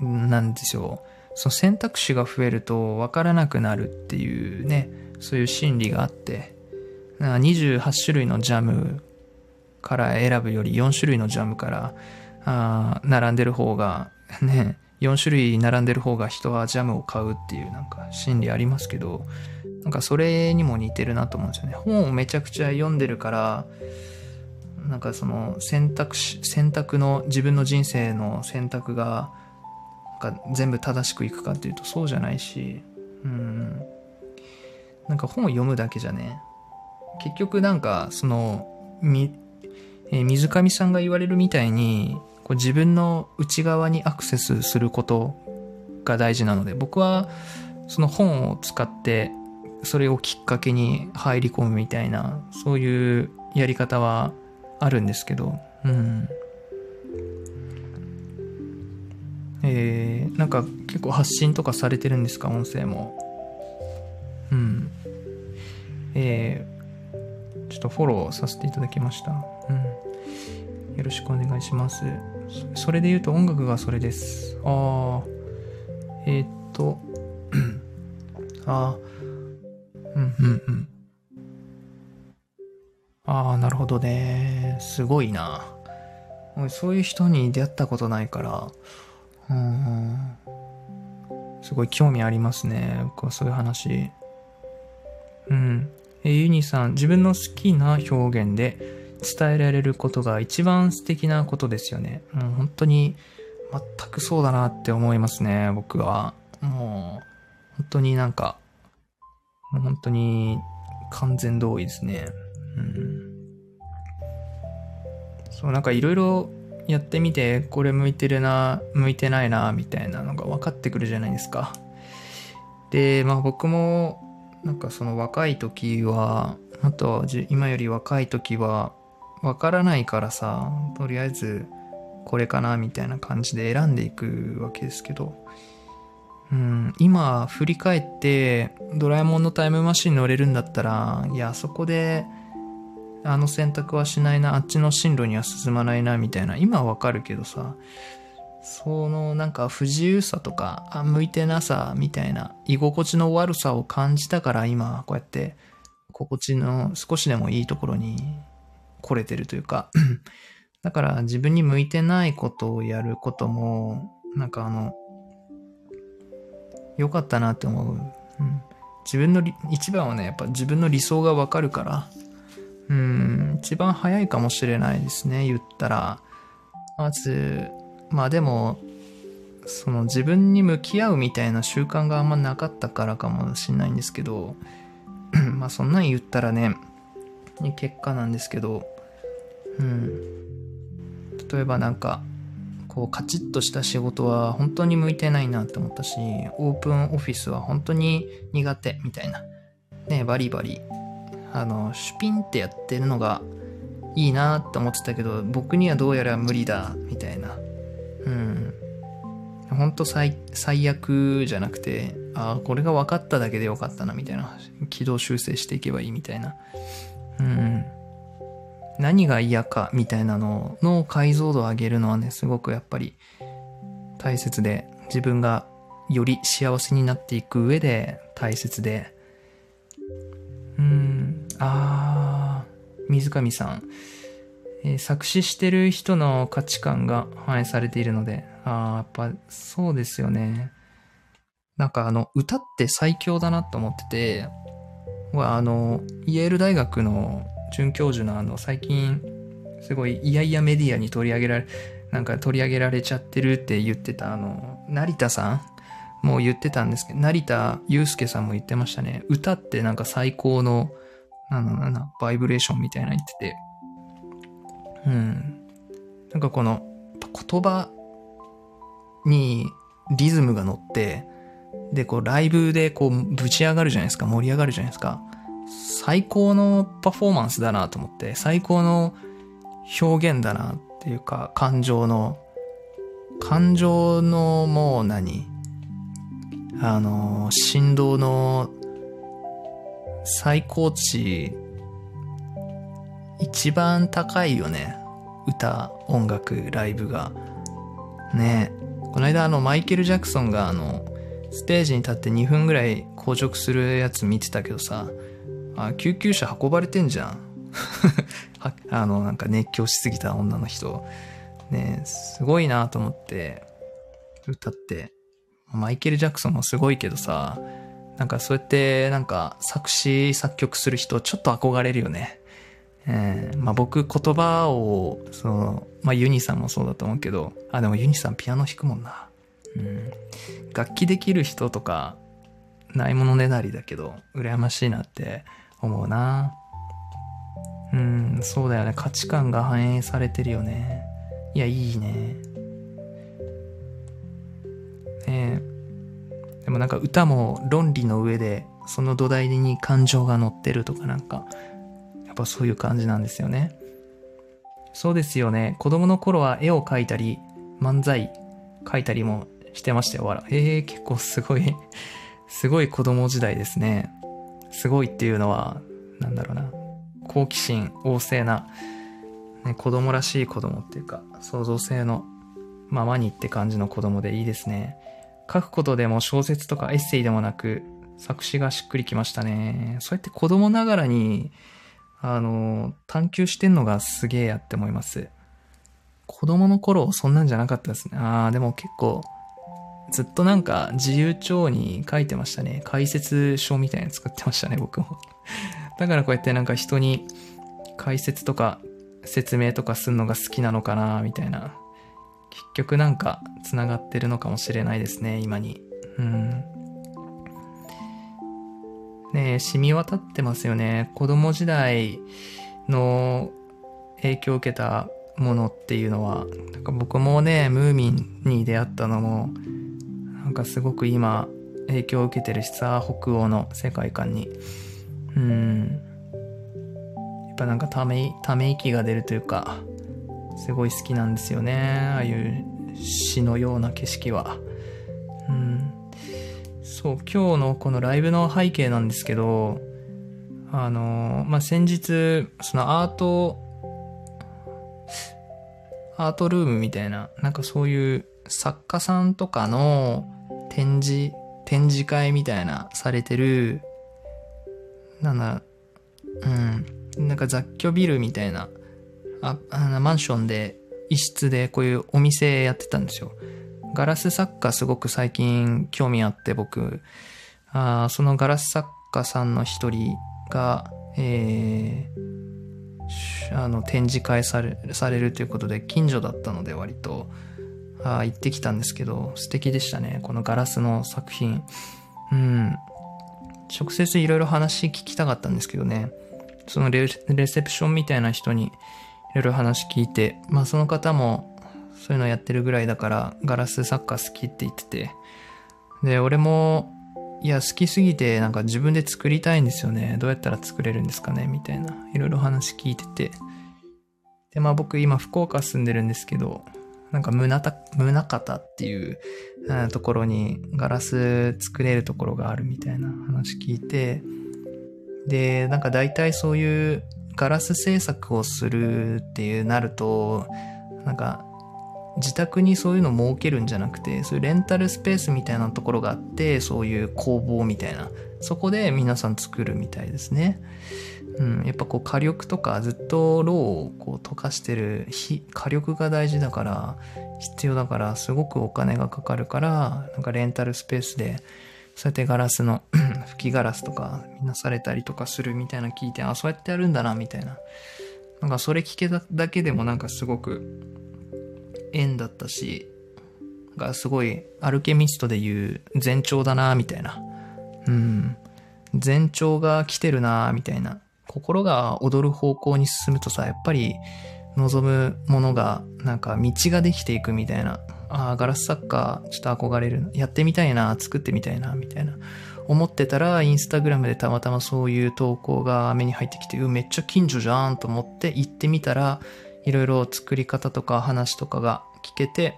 なんですよ。その選択肢が増えると分からなくなるっていうね、そういう心理があって、28種類のジャムから選ぶより4種類のジャムからあ並んでる方がね、4種類並んでる方が人はジャムを買うっていうなんか心理ありますけど、なんかそれにも似てるなと思うんですよね。本をめちゃくちゃ読んでるから、なんかその選択肢、選択の自分の人生の選択がが全部正しくいくかっていうとそうじゃないし、うん。なんか本を読むだけじゃね、結局なんかその、み、えー、水上さんが言われるみたいに、こう自分の内側にアクセスすることが大事なので、僕はその本を使ってそれをきっかけに入り込むみたいな、そういうやり方はあるんですけど、うん。えー、なんか結構発信とかされてるんですか、音声も。うん。えー、ちょっとフォローさせていただきました。うん。よろしくお願いします。それで言うと音楽がそれです。ああ、えー、っと、ああ、うんうん。ああ、なるほどね。すごいな。そういう人に出会ったことないから、うん、すごい興味ありますね。僕はそういう話。うん。え、ユニさん、自分の好きな表現で伝えられることが一番素敵なことですよね。うん、本当に全くそうだなって思いますね、僕は。もう、本当になんか、もう本当に完全同意ですね。うん。そう、なんかいろいろやってみて、これ向いてるな、向いてないな、みたいなのが分かってくるじゃないですか。で、まあ僕も、なんかその若い時は、あと今より若い時は、分からないからさ、とりあえずこれかな、みたいな感じで選んでいくわけですけど、うん、今振り返ってドラえもんのタイムマシン乗れるんだったら、いや、そこであの選択はしないな、あっちの進路には進まないな、みたいな、今はわかるけどさ、そのなんか不自由さとか、あ、向いてなさ、みたいな、居心地の悪さを感じたから今、こうやって、心地の少しでもいいところに来れてるというか、だから自分に向いてないことをやることも、なんかあの、良かったなって思う。うん。自分の、一番はね、やっぱ自分の理想がわかるから、うん、一番早いかもしれないですね、言ったら。まず、まあでも、その自分に向き合うみたいな習慣があんまなかったからかもしれないんですけど、まあそんなん言ったらね、結果なんですけど、うん。例えばなんか、こうカチッとした仕事は本当に向いてないなって思ったし、オープンオフィスは本当に苦手みたいな。ね、バリバリ。あの、シュピンってやってるのがいいなって思ってたけど、僕にはどうやら無理だ、みたいな。うん。ほんと最、最悪じゃなくて、ああ、これが分かっただけでよかったな、みたいな。軌道修正していけばいいみたいな。うん。何が嫌かみたいなのの解像度を上げるのはね、すごくやっぱり大切で、自分がより幸せになっていく上で大切で、うん、あー、水上さん、えー、作詞してる人の価値観が反映されているので、あー、やっぱそうですよね。なんかあの、歌って最強だなと思ってて、あの、イェール大学の准教授のあの、最近、すごい、いやいやメディアに取り上げられ、なんか取り上げられちゃってるって言ってた、あの、成田さんもう言ってたんですけど、成田祐介さんも言ってましたね。歌ってなんか最高の、なんだろうな、バイブレーションみたいな言ってて。うん。なんかこの、言葉にリズムが乗って、で、こう、ライブでこう、ぶち上がるじゃないですか。盛り上がるじゃないですか。最高のパフォーマンスだなと思って、最高の表現だなっていうか、感情の、感情のもう何あの、振動の最高値、一番高いよね。歌、音楽、ライブが。ねこの間あの、マイケル・ジャクソンがあの、ステージに立って2分ぐらい硬直するやつ見てたけどさ、あ、救急車運ばれてんじゃん。あの、なんか熱狂しすぎた女の人。ねすごいなと思って、歌って。マイケル・ジャクソンもすごいけどさ、なんかそうやってなんか作詞作曲する人ちょっと憧れるよね。えー、まあ僕言葉を、その、まあユニさんもそうだと思うけど、あ、でもユニさんピアノ弾くもんな。うん。楽器できる人とか、ないものねだりだけど、羨ましいなって思うな。うん、そうだよね。価値観が反映されてるよね。いや、いいね。ねでもなんか歌も論理の上で、その土台に感情が乗ってるとかなんか、やっぱそういう感じなんですよね。そうですよね。子供の頃は絵を描いたり、漫才描いたりもしてましたよ、わら。ええー、結構すごいすごい子供時代ですね。すごいっていうのは、なんだろうな。好奇心旺盛な、ね、子供らしい子供っていうか、創造性のままにって感じの子供でいいですね。書くことでも小説とかエッセイでもなく、作詞がしっくりきましたね。そうやって子供ながらに、あの、探求してんのがすげえやって思います。子供の頃そんなんじゃなかったですね。ああ、でも結構、ずっとなんか自由帳に書いてましたね。解説書みたいなの作ってましたね、僕も。だからこうやってなんか人に解説とか説明とかするのが好きなのかな、みたいな。結局なんか繋がってるのかもしれないですね、今に。うん。ねえ、染み渡ってますよね。子供時代の影響を受けたものっていうのは、なんか僕もね、ムーミンに出会ったのも、かすごく今、影響を受けてるしさ、北欧の世界観に。うん。やっぱなんかため、ため息が出るというか、すごい好きなんですよね。ああいう詩のような景色は。うん。そう、今日のこのライブの背景なんですけど、あの、まあ、先日、そのアート、アートルームみたいな、なんかそういう作家さんとかの展示、展示会みたいなされてる、なんだ、うん、なんか雑居ビルみたいなああのマンションで一室でこういうお店やってたんですよ。ガラス作家すごく最近興味あって僕、あそのガラス作家さんの一人が、えー、あの展示会されされるということで近所だったので割とあ行ってきたんですけど素敵でしたねこのガラスの作品うん直接いろいろ話聞きたかったんですけどねそのレセプションみたいな人にいろいろ話聞いて、まあその方もそういうのやってるぐらいだからガラス作家好きって言ってて、で、俺も、いや、好きすぎてなんか自分で作りたいんですよね。どうやったら作れるんですかねみたいな。いろいろ話聞いてて。で、まあ僕今福岡住んでるんですけど、なんか宗方っていうところにガラス作れるところがあるみたいな話聞いて、で、なんか大体そういうガラス製作をするっていうなると、なんか、自宅にそういうの設けるんじゃなくて、そういうレンタルスペースみたいなところがあって、そういう工房みたいな、そこで皆さん作るみたいですね。うん、やっぱこう火力とかずっとローをこう溶かしてる火力が大事だから、必要だから、すごくお金がかかるから、なんかレンタルスペースでそうやってガラスの 吹きガラスとかみなされたりとかするみたいな聞いて、あ、そうやってやるんだな、みたいな。なんかそれ聞けただけでもなんかすごく縁だったし、がすごいアルケミストで言う前兆だな、みたいな。うん。前兆が来てるな、みたいな。心が踊る方向に進むとさ、やっぱり望むものが、なんか道ができていくみたいなああ、ガラス作家、ちょっと憧れる。やってみたいな、作ってみたいな、みたいな。思ってたら、インスタグラムでたまたまそういう投稿が目に入ってきて、うめっちゃ近所じゃんと思って行ってみたら、いろいろ作り方とか話とかが聞けて、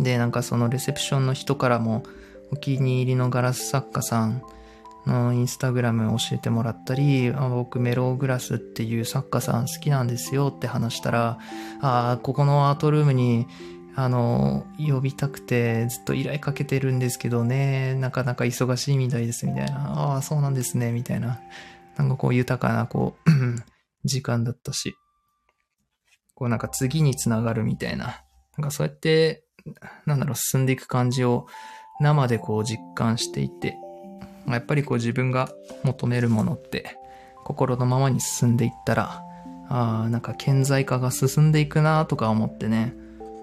で、なんかそのレセプションの人からも、お気に入りのガラス作家さんインスタグラム教えてもらったり、僕メローグラスっていう作家さん好きなんですよって話したら、ああ、ここのアートルームに、あの、呼びたくてずっと依頼かけてるんですけどね、なかなか忙しいみたいですみたいな、ああ、そうなんですね、みたいな。なんかこう豊かなこう、時間だったし、こうなんか次につながるみたいな。なんかそうやって、なんだろう、進んでいく感じを生でこう実感していて、やっぱりこう自分が求めるものって心のままに進んでいったら、ああ、なんか顕在化が進んでいくなとか思ってね。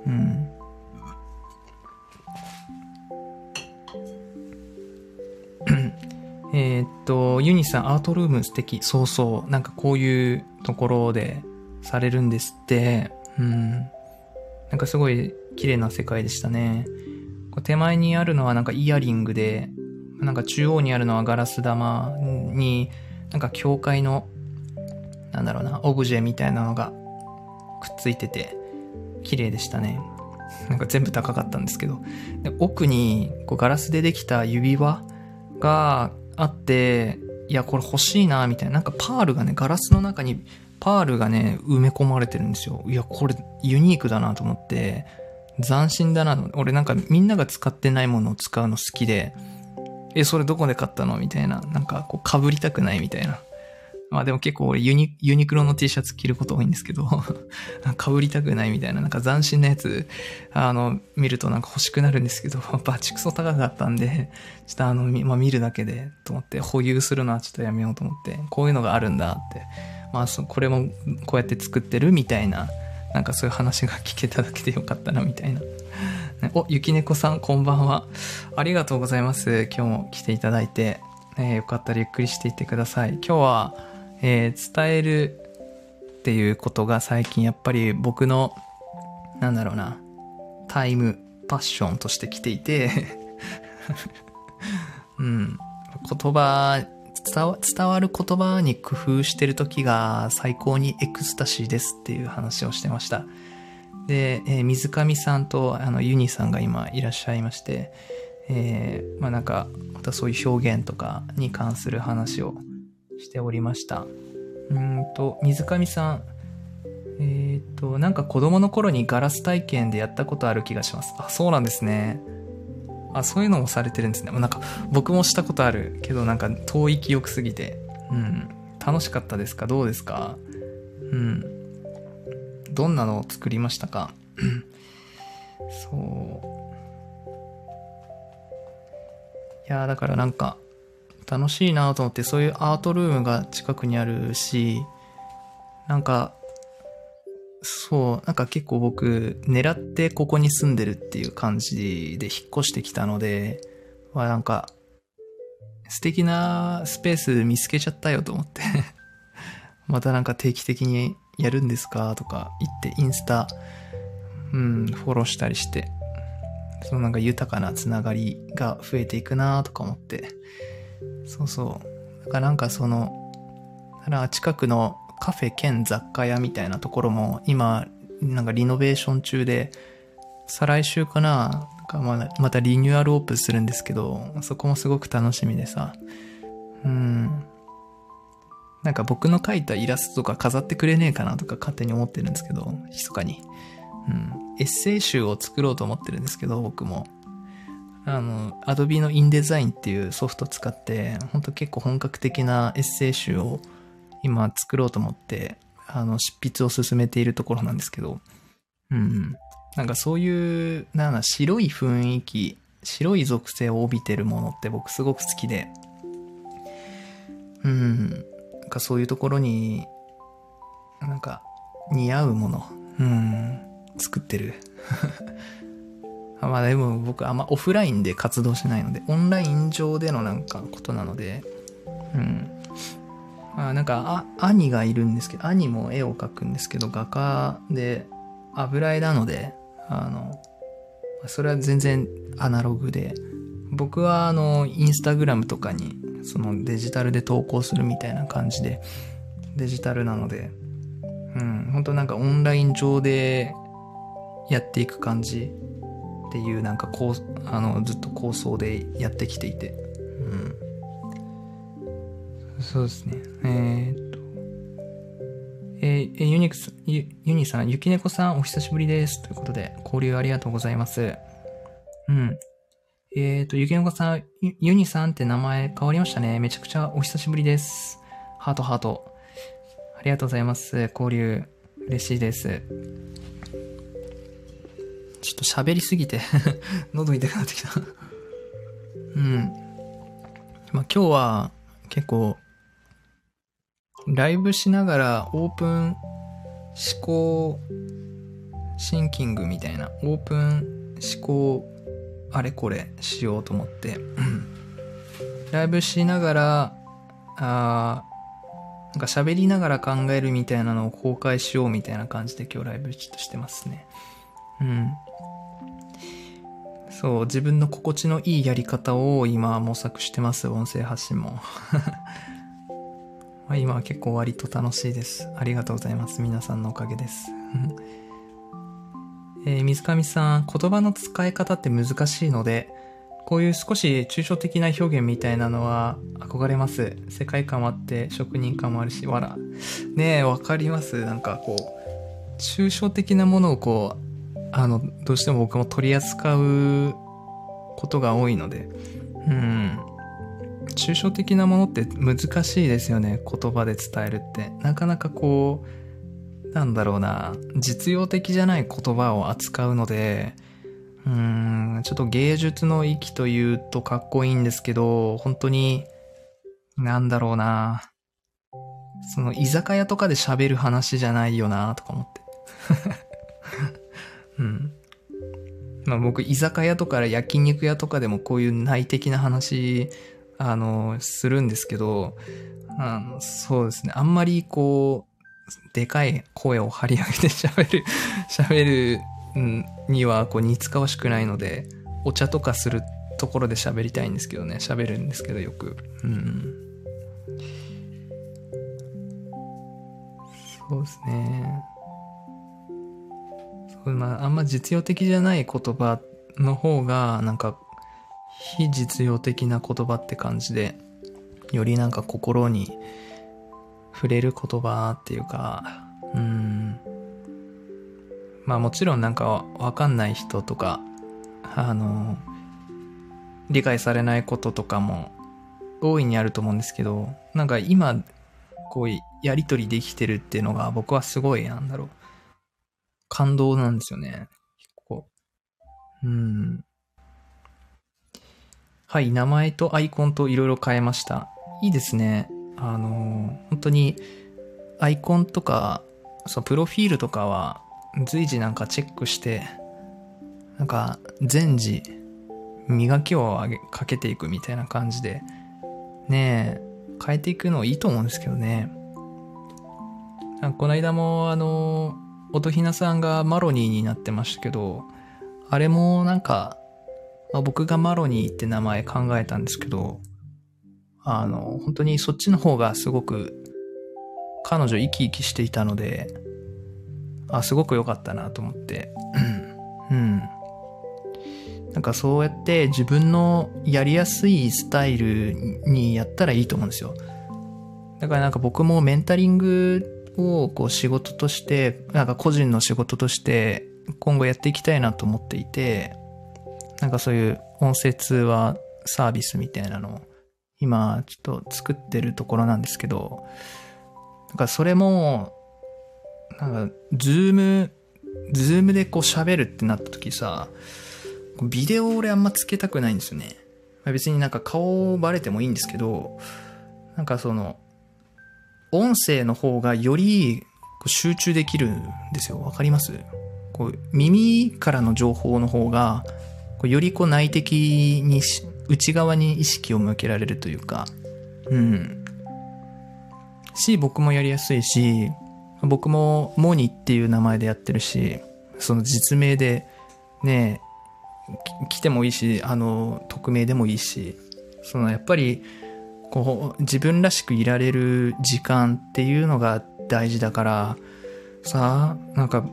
うん。えっと、ユニさん、アートルーム素敵。そうそう。なんかこういうところでされるんですって。うん。なんかすごい綺麗な世界でしたね。手前にあるのはなんかイヤリングで、なんか中央にあるのはガラス玉に、なんか教会の、なんだろうな、オブジェみたいなのがくっついてて、綺麗でしたね。なんか全部高かったんですけど。で奥にこうガラスでできた指輪があって、いや、これ欲しいな、みたいな。なんかパールがね、ガラスの中にパールがね、埋め込まれてるんですよ。いや、これユニークだなと思って、斬新だな。俺なんかみんなが使ってないものを使うの好きで、え、それどこで買ったの？みたいな。なんか、こう、被りたくないみたいな。まあでも結構俺ユニ、ユニクロの T シャツ着ること多いんですけど 被りたくないみたいな、なんか斬新なやつ、あの、見るとなんか欲しくなるんですけど、バチクソ高かったんで、ちょっとあの、まあ見るだけで、と思って、保有するのはちょっとやめようと思って、こういうのがあるんだって。まあそ、これもこうやって作ってるみたいな、なんかそういう話が聞けただけでよかったな、みたいな。お、ゆきねこさん、こんばんは。ありがとうございます。今日も来ていただいて。えー、よかったらゆっくりしていってください。今日は、えー、伝えるっていうことが最近やっぱり僕の、なんだろうな、タイム、パッションとして来ていて うん、言葉伝わ、伝わる言葉に工夫してる時が最高にエクスタシーですっていう話をしてました。で、えー、水上さんとあのユニさんが今いらっしゃいまして、えー、まあなんか、またそういう表現とかに関する話をしておりました。うんと、水上さん、えっ、ー、と、なんか子供の頃にガラス体験でやったことある気がします。あ、そうなんですね。あ、そういうのもされてるんですね。なんか僕もしたことあるけど、なんか遠い記憶すぎて。うん。楽しかったですか？どうですか？うん。どんなのを作りましたか？そう。いやだからなんか、楽しいなと思って、そういうアートルームが近くにあるし、なんか、そう、なんか結構僕、狙ってここに住んでるっていう感じで引っ越してきたので、はなんか、素敵なスペース見つけちゃったよと思って またなんか定期的にやるんですか？とか言ってインスタ、うん、フォローしたりして、そのなんか豊かなつながりが増えていくなとか思って。そうそう。だからなんかその、から近くのカフェ兼雑貨屋みたいなところも今、なんかリノベーション中で、再来週かなかままたリニューアルオープンするんですけど、そこもすごく楽しみでさ。うん。なんか僕の描いたイラストとか飾ってくれねえかなとか勝手に思ってるんですけど、密かに。うん。エッセイ集を作ろうと思ってるんですけど、僕も。あの、Adobe の InDesign っていうソフト使って、ほんと結構本格的なエッセイ集を今作ろうと思って、あの、執筆を進めているところなんですけど、うん。なんかそういう、なんだ、白い雰囲気、白い属性を帯びてるものって僕すごく好きで、うん。なんかそういうところに、なんか似合うもの、うん。作ってる。まあでも僕あんまオフラインで活動しないので、オンライン上でのなんかことなので、うん。まあなんか、あ、兄がいるんですけど、兄も絵を描くんですけど、画家で油絵なので、あの、それは全然アナログで、僕はあの、インスタグラムとかに、そのデジタルで投稿するみたいな感じで、デジタルなので、うん、本当なんかオンライン上でやっていく感じっていうなんかこう、あの、ずっと構想でやってきていて。うん。そうですね。えー、っと。えー、ユニクス、ユユニさん、ゆきねこさん、お久しぶりです。ということで、交流ありがとうございます。うん。えっ、と、ゆきねこさん、ユニさんって名前変わりましたね。めちゃくちゃお久しぶりです。ハートハート。ありがとうございます。交流、嬉しいです。ちょっと喋りすぎて 喉痛くなってきたうん。まあ、今日は結構、ライブしながらオープン思考シンキングみたいな、オープン思考あれこれしようと思って、ライブしながら、あなんか喋りながら考えるみたいなのを公開しようみたいな感じで今日ライブちょっとしてますね。うん。そう、自分の心地のいいやり方を今模索してます、音声発信も。ま今は結構割と楽しいです。ありがとうございます。皆さんのおかげです。えー、水上さん、言葉の使い方って難しいので、こういう少し抽象的な表現みたいなのは憧れます。世界観もあって、職人感もあるし、わら。ねえ、わかります？なんかこう、抽象的なものをこう、あの、どうしても僕も取り扱うことが多いので、うん。抽象的なものって難しいですよね。言葉で伝えるって。なかなかこう、なんだろうな、実用的じゃない言葉を扱うので、うーん、ちょっと芸術の域というとかっこいいんですけど、本当に、なんだろうな。その居酒屋とかで喋る話じゃないよなとか思って。うん。まあ僕、居酒屋とか焼肉屋とかでもこういう内的な話、あの、するんですけど、あのそうですね。あんまりこう、でかい声を張り上げて喋る、喋るにはこう似つかわしくないのでお茶とかするところで喋りたいんですけどね。喋るんですけどよく。うん。そうですね。そうまああんま実用的じゃない言葉の方がなんか非実用的な言葉って感じでよりなんか心に触れる言葉っていうかうんまあもちろんなんかわかんない人とか、あの、理解されないこととかも大いにあると思うんですけど、なんか今、こうやりとりできてるっていうのが僕はすごいなんだろう。感動なんですよね。こう。うん。はい、名前とアイコンといろいろ変えました。いいですね。あの、本当にアイコンとか、そう、プロフィールとかは随時なんかチェックして、なんか全時磨きをかけていくみたいな感じで、ねえ、変えていくのいいと思うんですけどね。この間もあの、音ひなさんがマロニーになってましたけど、あれもなんか、まあ、僕がマロニーって名前考えたんですけど、あの、本当にそっちの方がすごく彼女生き生きしていたので、あ、すごく良かったなと思って。うん。なんかそうやって自分のやりやすいスタイルにやったらいいと思うんですよ。だからなんか僕もメンタリングをこう仕事として、なんか個人の仕事として今後やっていきたいなと思っていて、なんかそういう音声通話サービスみたいなのを今ちょっと作ってるところなんですけど、なんかそれもなんか、 Zoom、Zoom でこう喋るってなった時さ、ビデオ俺あんまつけたくないんですよね。ま別になんか顔バレてもいいんですけど、なんかその、音声の方がより集中できるんですよ。わかります？こう耳からの情報の方が、よりこう内的に内側に意識を向けられるというか、うん。し、僕もやりやすいし、僕もモニっていう名前でやってるし、その実名でね、来てもいいし、あの、匿名でもいいし、そのやっぱり、こう、自分らしくいられる時間っていうのが大事だから、さあ、なんか、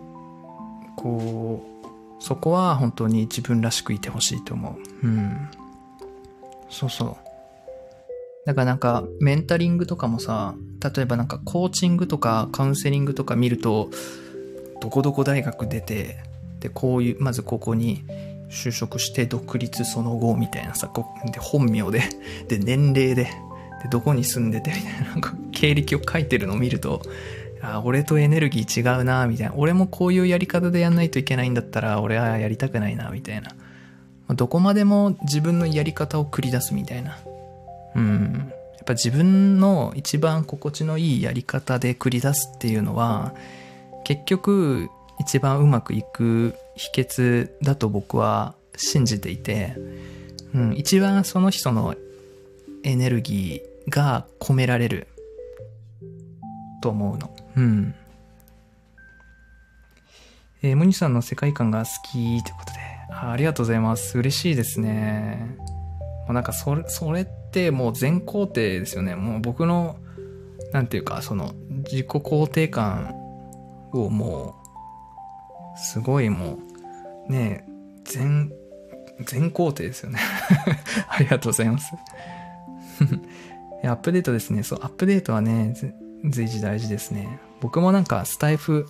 こうそこは本当に自分らしくいてほしいと思う。うん。そうそう。だからなんか、メンタリングとかもさ、例えばなんかコーチングとかカウンセリングとか見ると、どこどこ大学出て、で、こういう、まずここに就職して独立その後みたいなさ、こで本名で、で、年齢で、で、どこに住んでてみたいな、なんか経歴を書いてるのを見ると、あ、俺とエネルギー違うな、みたいな。俺もこういうやり方でやんないといけないんだったら、俺はやりたくないな、みたいな。どこまでも自分のやり方を繰り出すみたいな。うん。やっぱ自分の一番心地のいいやり方で繰り出すっていうのは、結局一番うまくいく秘訣だと僕は信じていて、うん、一番その人のエネルギーが込められると思うの。うん。えー、ムニさんの世界観が好きということであ、りがとうございます。嬉しいですね。もうなんかそれ、それってもう全肯定ですよね。もう僕の、なんていうか、その自己肯定感をもう、すごいもう、ね全、全肯定ですよね ありがとうございますアップデートですね。そう、アップデートはね、随時大事ですね。僕もなんかスタイフ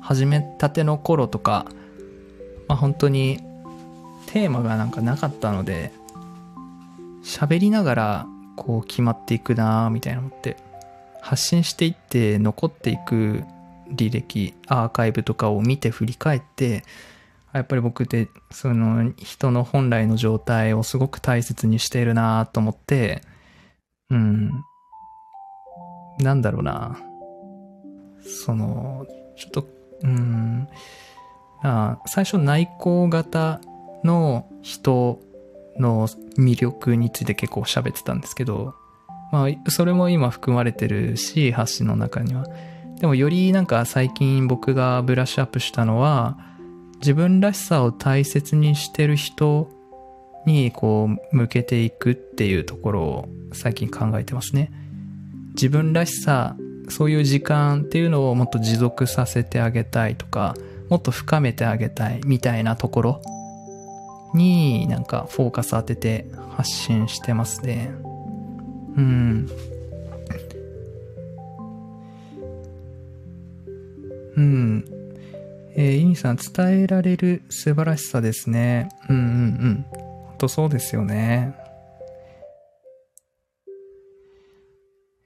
始めたての頃とか、まあ本当にテーマがなんかなかったので、喋りながらこう決まっていくなみたいなのって、発信していって残っていく履歴、アーカイブとかを見て振り返って、やっぱり僕ってその人の本来の状態をすごく大切にしているなと思って、うん。なんだろうな。その、ちょっと、うん。あ最初内向型の人の魅力について結構喋ってたんですけど、まあ、それも今含まれてるし、発信の中には。でもよりなんか最近僕がブラッシュアップしたのは、自分らしさを大切にしてる人にこう向けていくっていうところを最近考えてますね。自分らしさ、そういう時間っていうのをもっと持続させてあげたいとか、もっと深めてあげたいみたいなところになんかフォーカス当てて発信してますね。うん。うん。えー、イニさん、伝えられる素晴らしさですね。うんうんうん。ほんとそうですよね。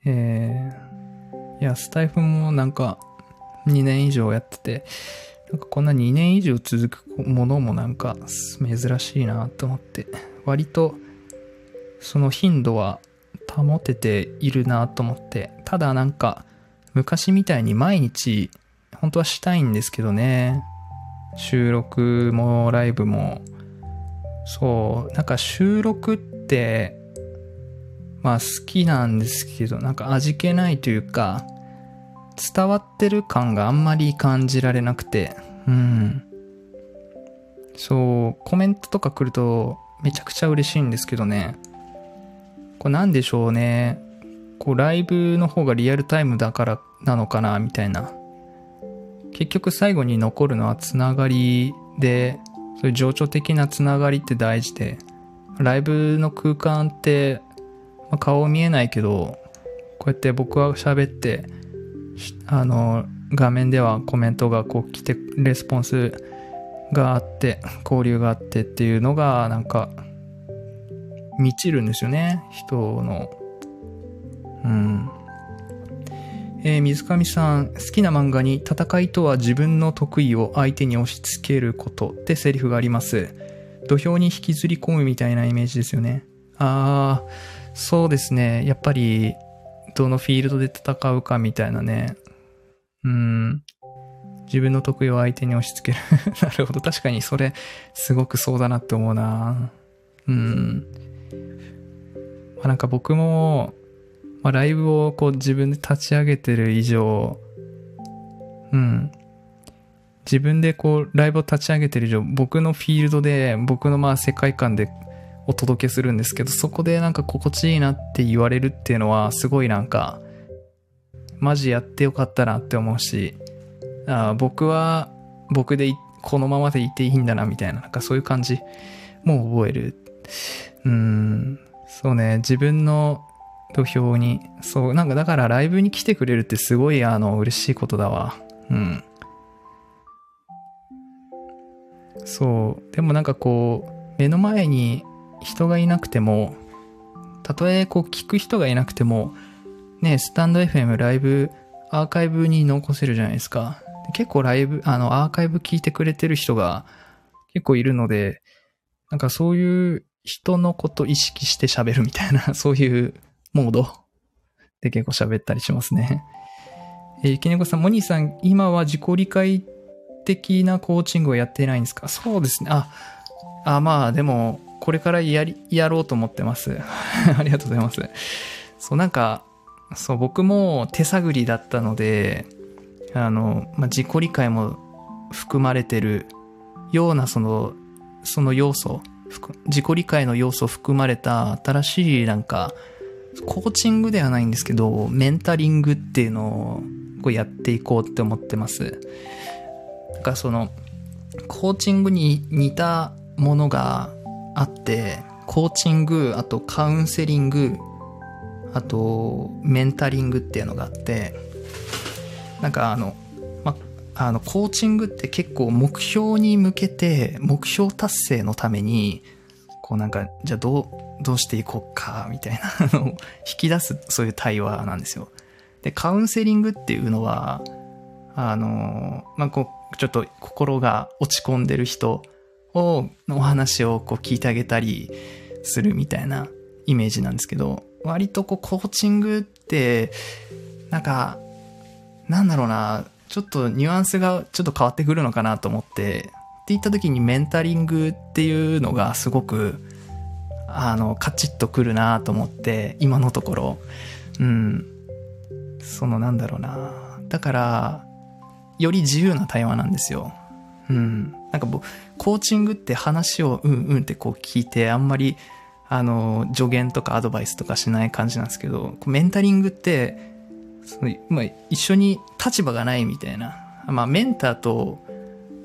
えー、いや、スタイフもなんか2年以上やってて、なんかこんな2年以上続くものもなんか珍しいなと思って、割とその頻度は保てているなと思って、ただなんか昔みたいに毎日本当はしたいんですけどね。収録もライブも。そう、なんか収録ってまあ好きなんですけど、なんか味気ないというか、伝わってる感があんまり感じられなくて、うん。そう、コメントとか来るとめちゃくちゃ嬉しいんですけどね。これなんでしょうね。こうライブの方がリアルタイムだからなのかな、みたいな。結局最後に残るのはつながりで、そういう情緒的なつながりって大事で、ライブの空間ってまあ、顔見えないけど、こうやって僕は喋って、あの、画面ではコメントがこう来て、レスポンスがあって、交流があってっていうのが、なんか、満ちるんですよね。人の。うん。えー、水上さん、好きな漫画に戦いとは自分の得意を相手に押し付けることってセリフがあります。土俵に引きずり込むみたいなイメージですよね。あー、そうですね。やっぱり、どのフィールドで戦うかみたいなね。うん。自分の得意を相手に押し付ける なるほど。確かにそれ、すごくそうだなって思うな。うん。まあ、なんか僕も、まあ、ライブをこう自分で立ち上げてる以上、うん。自分でこうライブを立ち上げてる以上、僕のフィールドで、僕のまあ世界観でお届けするんですけど、そこでなんか心地いいなって言われるっていうのは、すごいなんか、マジやってよかったなって思うし、あ僕は僕でこのままでいていいんだなみたいな、なんかそういう感じも覚える。うん、そうね、自分の土俵に、そう、なんかだからライブに来てくれるってすごいあの嬉しいことだわ。うん。そう。でもなんかこう、目の前に人がいなくても、たとえこう聞く人がいなくても、ね、スタンド FM ライブアーカイブに残せるじゃないですか。結構ライブ、あの、アーカイブ聞いてくれてる人が結構いるので、なんかそういう人のこと意識して喋るみたいな、そういうモードで結構喋ったりしますね。えー、きねこさん、モニーさん、今は自己理解的なコーチングをやっていないんですか？そうですね。あ、あまあ、でも、これからやり、やろうと思ってます。ありがとうございます。そう、なんか、そう、僕も手探りだったので、あの、まあ、自己理解も含まれてるような、その、その要素、自己理解の要素を含まれた新しいなんか、コーチングではないんですけど、メンタリングっていうのをやっていこうって思ってます。なんかその、コーチングに似たものがあって、コーチング、あとカウンセリング、あとメンタリングっていうのがあって、なんかあの、ま、あの、コーチングって結構目標に向けて、目標達成のために、こうなんか、じゃあどう、どうしていこうか、みたいなのを引き出す、そういう対話なんですよ。で、カウンセリングっていうのは、あの、まあ、こう、ちょっと心が落ち込んでる人を、のお話をこう聞いてあげたりするみたいなイメージなんですけど、割とこうコーチングって、なんか、なんだろうな、ちょっとニュアンスがちょっと変わってくるのかなと思って、って言った時にメンタリングっていうのがすごく、あの、カチッとくるなと思って、今のところ。うん。そのなんだろうな。だから、より自由な対話なんですよ。うん。なんかコーチングって話をうんうんってこう聞いて、あんまり、あの、助言とかアドバイスとかしない感じなんですけど、メンタリングって、そのまあ、一緒に立場がないみたいな。まあ、メンターと、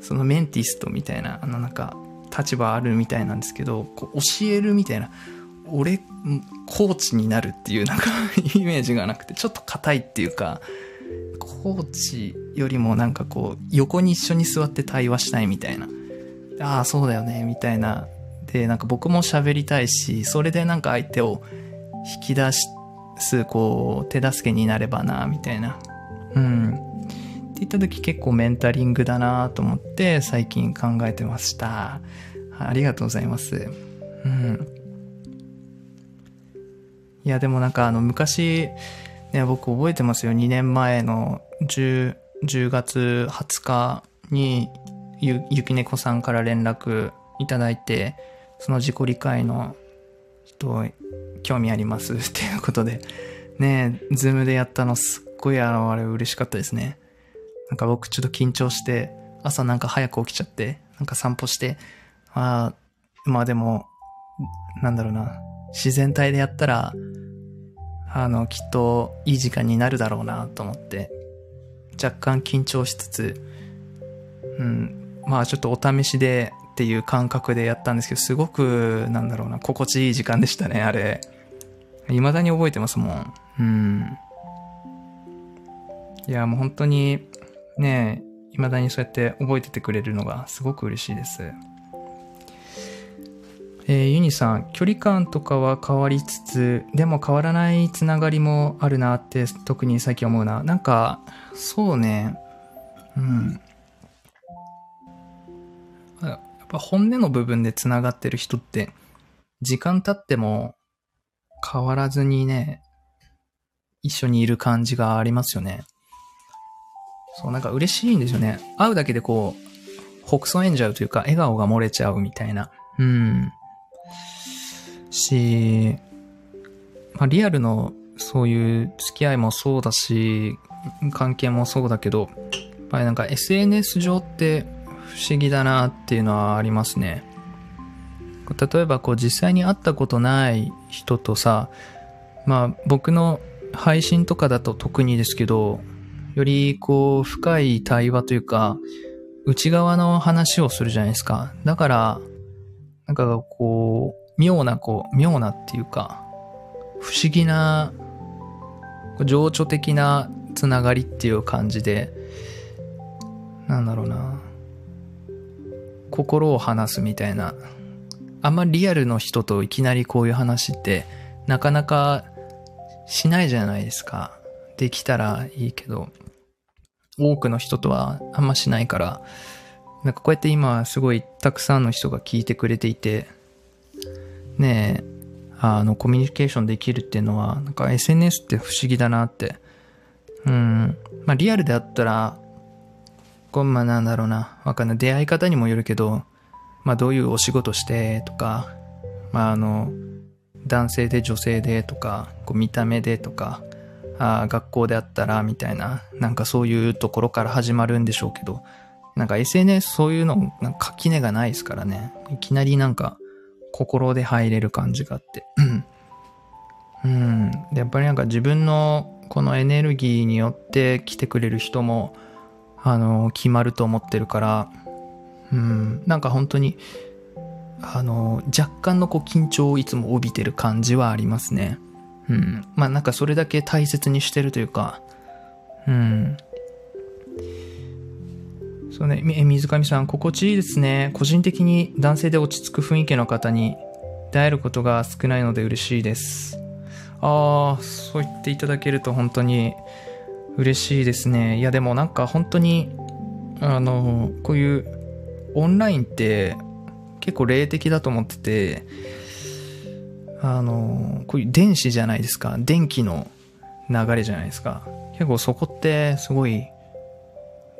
そのメンティストみたいな、あのなんか、立場あるみたいなんですけど、こう教えるみたいな、俺、コーチになるっていうなんか イメージがなくて、ちょっと硬いっていうか、コーチよりもなんかこう、横に一緒に座って対話したいみたいな。ああ、そうだよね、みたいな。で、なんか僕も喋りたいし、それでなんか相手を引き出す、こう、手助けになればな、みたいな。うん。って言った時結構メンタリングだなと思って最近考えてました。ありがとうございます。うん。いや、でもなんかあの昔、ね、僕覚えてますよ。2年前の10、10月20日にゆ、ゆきねこさんから連絡いただいて、その自己理解の人、興味あります っていうことで、ね、ズームでやったのすっごいあの、あれ嬉しかったですね。なんか僕ちょっと緊張して、朝なんか早く起きちゃって、なんか散歩して、ああ、まあでも、なんだろうな、自然体でやったら、あの、きっといい時間になるだろうなと思って、若干緊張しつつ、うん、まあちょっとお試しでっていう感覚でやったんですけど、すごく、なんだろうな、心地いい時間でしたね、あれ。未だに覚えてますもん。うん。いや、もう本当に、ね未だにそうやって覚えててくれるのがすごく嬉しいです。えー、ユニさん、距離感とかは変わりつつ、でも変わらないつながりもあるなって特に最近思うな。なんか、そうね、うん。やっぱ本音の部分でつながってる人って、時間経っても変わらずにね、一緒にいる感じがありますよね。そう、なんか嬉しいんですよね。会うだけでこう、北総演じゃうというか、笑顔が漏れちゃうみたいな。うん。し、まあ、リアルのそういう付き合いもそうだし、関係もそうだけど、やっぱりなんか SNS 上って不思議だなっていうのはありますね。例えばこう実際に会ったことない人とさ、まあ僕の配信とかだと特にですけど、よりこう深い対話というか、内側の話をするじゃないですか。だから、なんかこう、妙な、こう、妙なっていうか、不思議な、情緒的なつながりっていう感じで、なんだろうな。心を話すみたいな。あんまリアルの人といきなりこういう話って、なかなかしないじゃないですか。できたらいいけど、多くの人とはあんましないから、なんかこうやって今すごいたくさんの人が聞いてくれていて、ねえ、あの、コミュニケーションできるっていうのは、なんか SNS って不思議だなって。うん。まあリアルであったら、こう、まなんだろうな、わかんない。出会い方にもよるけど、まあどういうお仕事してとか、まああの、男性で女性でとか、こう見た目でとか、あ学校であったらみたいな、なんかそういうところから始まるんでしょうけど、なんか SNS そういうの、なんか垣根がないですからね。いきなりなんか心で入れる感じがあって。うん。で、やっぱりなんか自分のこのエネルギーによって来てくれる人も、あの、決まると思ってるから、うん。なんか本当に、あの、若干のこう緊張をいつも帯びてる感じはありますね。うん。まあなんかそれだけ大切にしてるというか、うん。そうね、水上さん、心地いいですね。個人的に男性で落ち着く雰囲気の方に出会えることが少ないので嬉しいです。ああ、そう言っていただけると本当に嬉しいですね。いやでもなんか本当に、あの、こういうオンラインって結構霊的だと思ってて、あの、こういう電子じゃないですか。電気の流れじゃないですか。結構そこってすごい、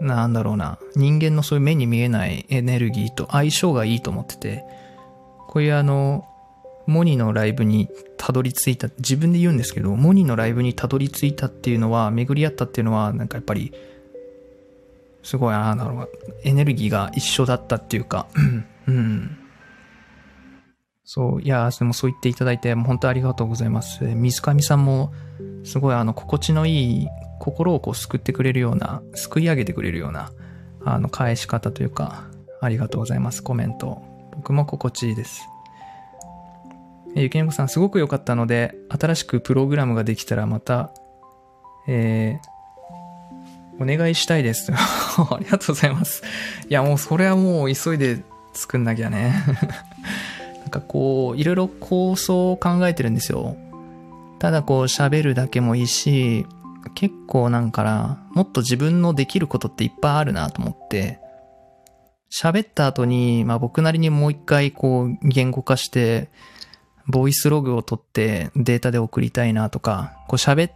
なんだろうな。人間のそういう目に見えないエネルギーと相性がいいと思ってて、こういうあの、モニのライブにたどり着いた、自分で言うんですけど、モニのライブにたどり着いたっていうのは、巡り合ったっていうのは、なんかやっぱり、すごい、ああ、なるほど。エネルギーが一緒だったっていうか、うん。そう、いや、でもそう言っていただいて、本当ありがとうございます。水上さんも、すごいあの、心地のいい、心をこう救ってくれるような、救い上げてくれるような、あの、返し方というか、ありがとうございます、コメント。僕も心地いいです。えゆきねこさん、すごく良かったので、新しくプログラムができたらまた、えー、お願いしたいです。ありがとうございます。いや、もうそれはもう急いで作んなきゃね。なんかこう、いろいろ構想を考えてるんですよ。ただこう喋るだけもいいし、結構なんかな、もっと自分のできることっていっぱいあるなと思って、喋った後に、まあ僕なりにもう一回こう言語化して、ボイスログを取ってデータで送りたいなとか、こう喋っ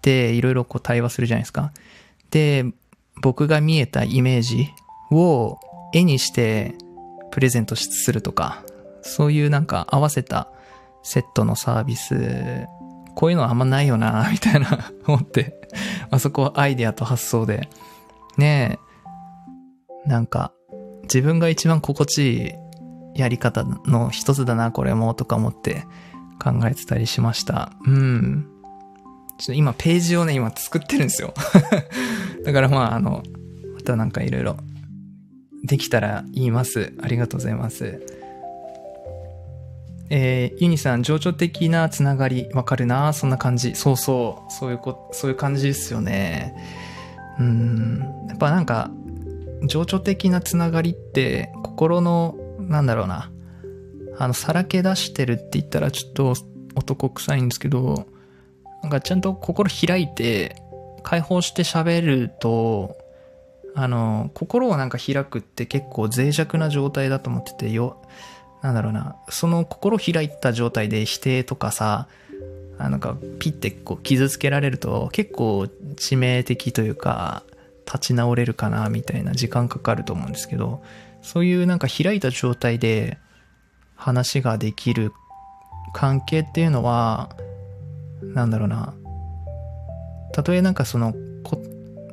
ていろいろこう対話するじゃないですか。で、僕が見えたイメージを絵にしてプレゼントするとか、そういうなんか合わせたセットのサービス、こういうのはあんまないよな、みたいな 思って、あそこはアイデアと発想で、ねえ、なんか自分が一番心地いいやり方の一つだな、これも、とか思って考えてたりしました。うん。ちょっと今ページをね、今作ってるんですよ。だからまあ、あの、またなんかいろいろできたら言います。ありがとうございます。えー、ユニさん、情緒的なつながり、わかるなそんな感じ。そうそう、そういうこ、そういう感じですよね。うん。やっぱなんか、情緒的なつながりって、心の、なんだろうな、あの、さらけ出してるって言ったらちょっと男臭いんですけど、なんかちゃんと心開いて、解放して喋ると、あの、心をなんか開くって結構脆弱な状態だと思っててよ、なんだろうな、その心開いた状態で否定とかさ、なんかピッてこう傷つけられると結構致命的というか、立ち直れるかなみたいな時間かかると思うんですけど、そういうなんか開いた状態で話ができる関係っていうのは、なんだろうな、たとえなんかそのこ、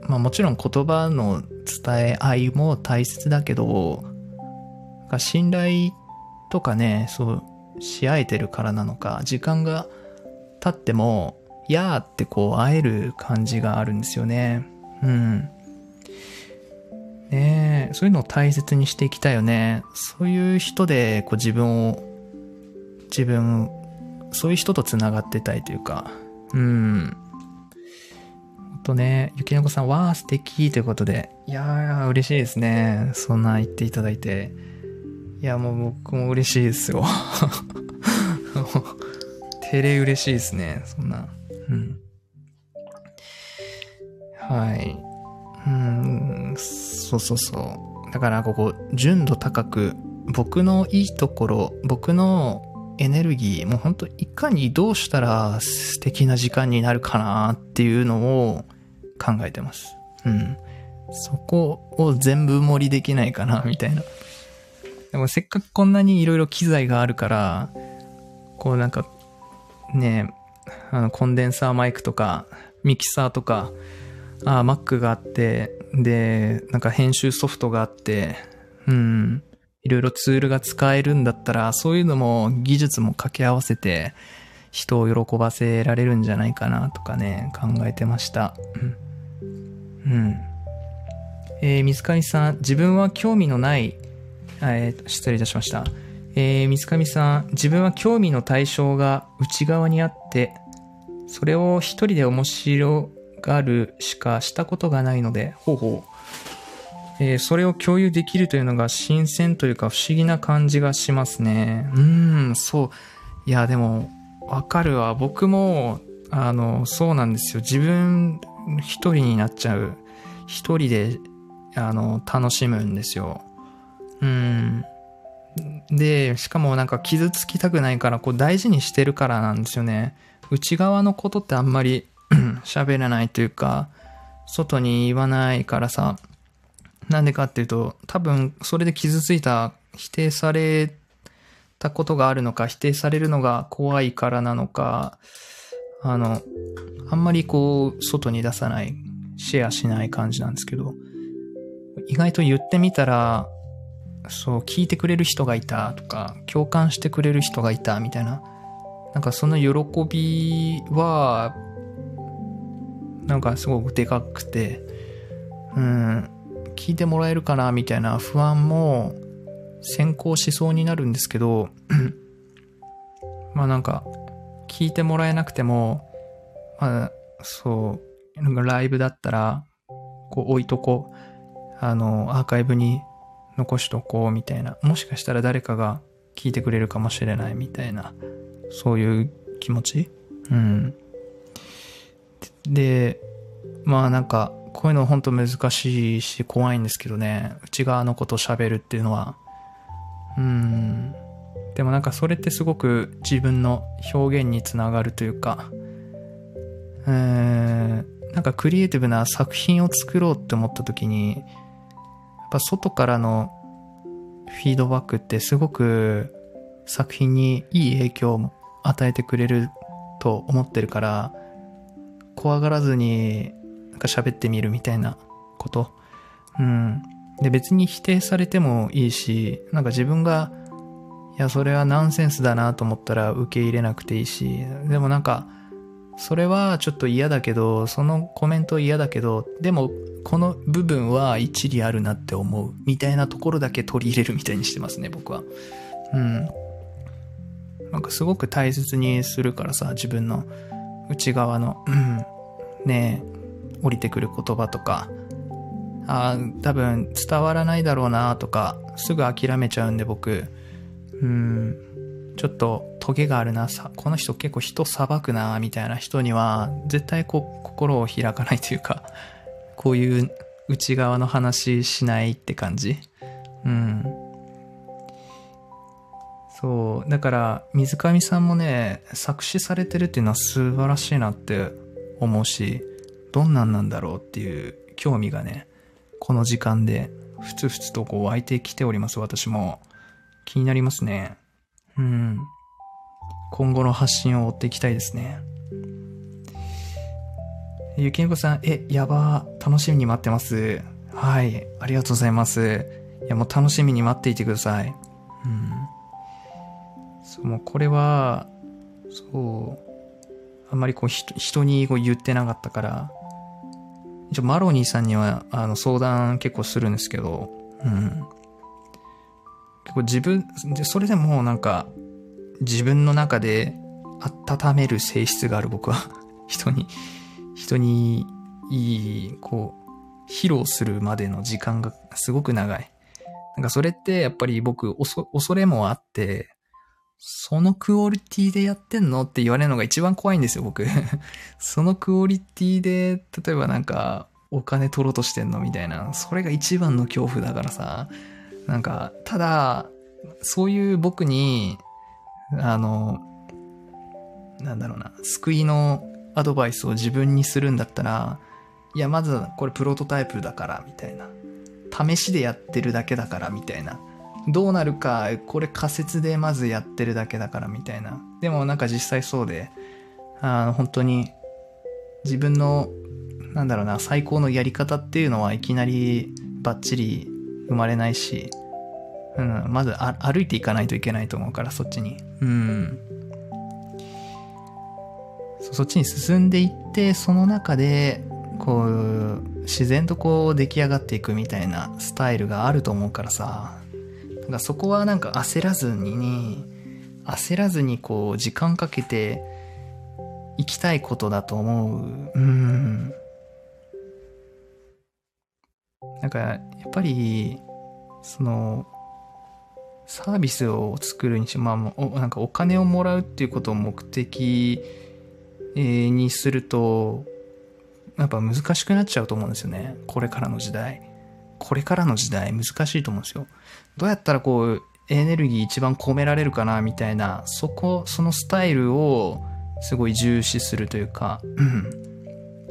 まあもちろん言葉の伝え合いも大切だけど、なんか信頼とかね、そう、し合えてるからなのか、時間が経っても、やーってこう会える感じがあるんですよね。うん。ねえ、そういうのを大切にしていきたいよね。そういう人で、こう自分を、自分、そういう人と繋がってたいというか、うん。ほんとね、ゆきのこさん、わー素敵ということで、いやー、嬉しいですね。そんな言っていただいて。いや、もう僕も嬉しいですよ。照れ嬉しいですね。そんな。うん。はい。うん、そうそうそう。だからここ、純度高く、僕のいいところ、僕のエネルギー、もうほんといかにどうしたら素敵な時間になるかなっていうのを考えてます。うん。そこを全部盛りできないかな、みたいな。でもせっかくこんなに色々機材があるから、こうなんか、ねあの、コンデンサーマイクとか、ミキサーとか、あ Mac があって、で、なんか編集ソフトがあって、うん、いろいろツールが使えるんだったら、そういうのも技術も掛け合わせて、人を喜ばせられるんじゃないかなとかね、考えてました。うん。うん。えー、水上さん、自分は興味のない、えー、失礼いたしました。えー、水上さん、自分は興味の対象が内側にあって、それを一人で面白がるしかしたことがないので、ほうほう。えー、それを共有できるというのが新鮮というか不思議な感じがしますね。うん、そう。いや、でも、わかるわ。僕も、あの、そうなんですよ。自分一人になっちゃう。一人で、あの、楽しむんですよ。うん。で、しかもなんか傷つきたくないから、こう大事にしてるからなんですよね。内側のことってあんまり 喋らないというか、外に言わないからさ、なんでかっていうと、多分それで傷ついた、否定されたことがあるのか、否定されるのが怖いからなのか、あの、あんまりこう、外に出さない、シェアしない感じなんですけど、意外と言ってみたら、そう、聞いてくれる人がいたとか、共感してくれる人がいたみたいな、なんかその喜びは、なんかすごくでかくて、うん、聞いてもらえるかなみたいな不安も先行しそうになるんですけど、まあなんか、聞いてもらえなくても、まあ、そう、なんかライブだったら、こう置いとこう、あの、アーカイブに残しとこうみたいな、もしかしたら誰かが聞いてくれるかもしれないみたいな、そういう気持ち？うん。で、まあなんか、こういうの本当難しいし怖いんですけどね、内側のこと喋るっていうのは。うん。でもなんかそれってすごく自分の表現につながるというか、えーん、なんかクリエイティブな作品を作ろうって思った時に、っぱ外からのフィードバックってすごく作品にいい影響を与えてくれると思ってるから、怖がらずに、なんか喋ってみるみたいなこと。うん。で、別に否定されてもいいし、なんか自分が、いや、それはナンセンスだなと思ったら受け入れなくていいし、でもなんか、それはちょっと嫌だけど、そのコメント嫌だけど、でも、この部分は一理あるなって思う。みたいなところだけ取り入れるみたいにしてますね、僕は。うん。なんかすごく大切にするからさ、自分の内側の、うん、ね降りてくる言葉とか、あ多分伝わらないだろうなとか、すぐ諦めちゃうんで僕、うん、ちょっとトゲがあるな、さ、この人結構人裁くな、みたいな人には、絶対こう、心を開かないというか、こういう内側の話しないって感じ。うん。そう。だから、水上さんもね、作詞されてるっていうのは素晴らしいなって思うし、どんなんなんだろうっていう興味がね、この時間で、ふつふつとこう湧いてきております、私も。気になりますね。うん。今後の発信を追っていきたいですね。ゆきねこさん、え、やば楽しみに待ってます。はい。ありがとうございます。いや、もう楽しみに待っていてください。うん。そう、もうこれは、そう、あんまりこう人にこう言ってなかったから、一応マロニーさんには、あの、相談結構するんですけど、うん。結構自分、で、それでもなんか、自分の中で温める性質がある僕は 人に、人にいい、こう、披露するまでの時間がすごく長い。なんかそれってやっぱり僕、恐れもあって、そのクオリティでやってんの？って言われるのが一番怖いんですよ、僕。そのクオリティで、例えばなんか、お金取ろうとしてんの？みたいな。それが一番の恐怖だからさ。なんか、ただ、そういう僕に、あの、なんだろうな、救いのアドバイスを自分にするんだったら、いや、まずこれプロトタイプだから、みたいな。試しでやってるだけだから、みたいな。どうなるか、これ仮説でまずやってるだけだからみたいな。でもなんか実際そうで、あの、本当に自分の、なんだろうな、最高のやり方っていうのはいきなりバッチリ生まれないし、うん、まず歩いていかないといけないと思うから、そっちに。うん。そっちに進んでいって、その中で、こう、自然とこう出来上がっていくみたいなスタイルがあると思うからさ、だかそこはなんか焦らずにね、焦らずにこう時間かけて行きたいことだと思う。うん。なんかやっぱり、その、サービスを作るにしまあ、なんかお金をもらうっていうことを目的にすると、やっぱ難しくなっちゃうと思うんですよね。これからの時代。これからの時代難しいと思うんですよ。どうやったらこう、エネルギー一番込められるかなみたいな、そこ、そのスタイルをすごい重視するというか、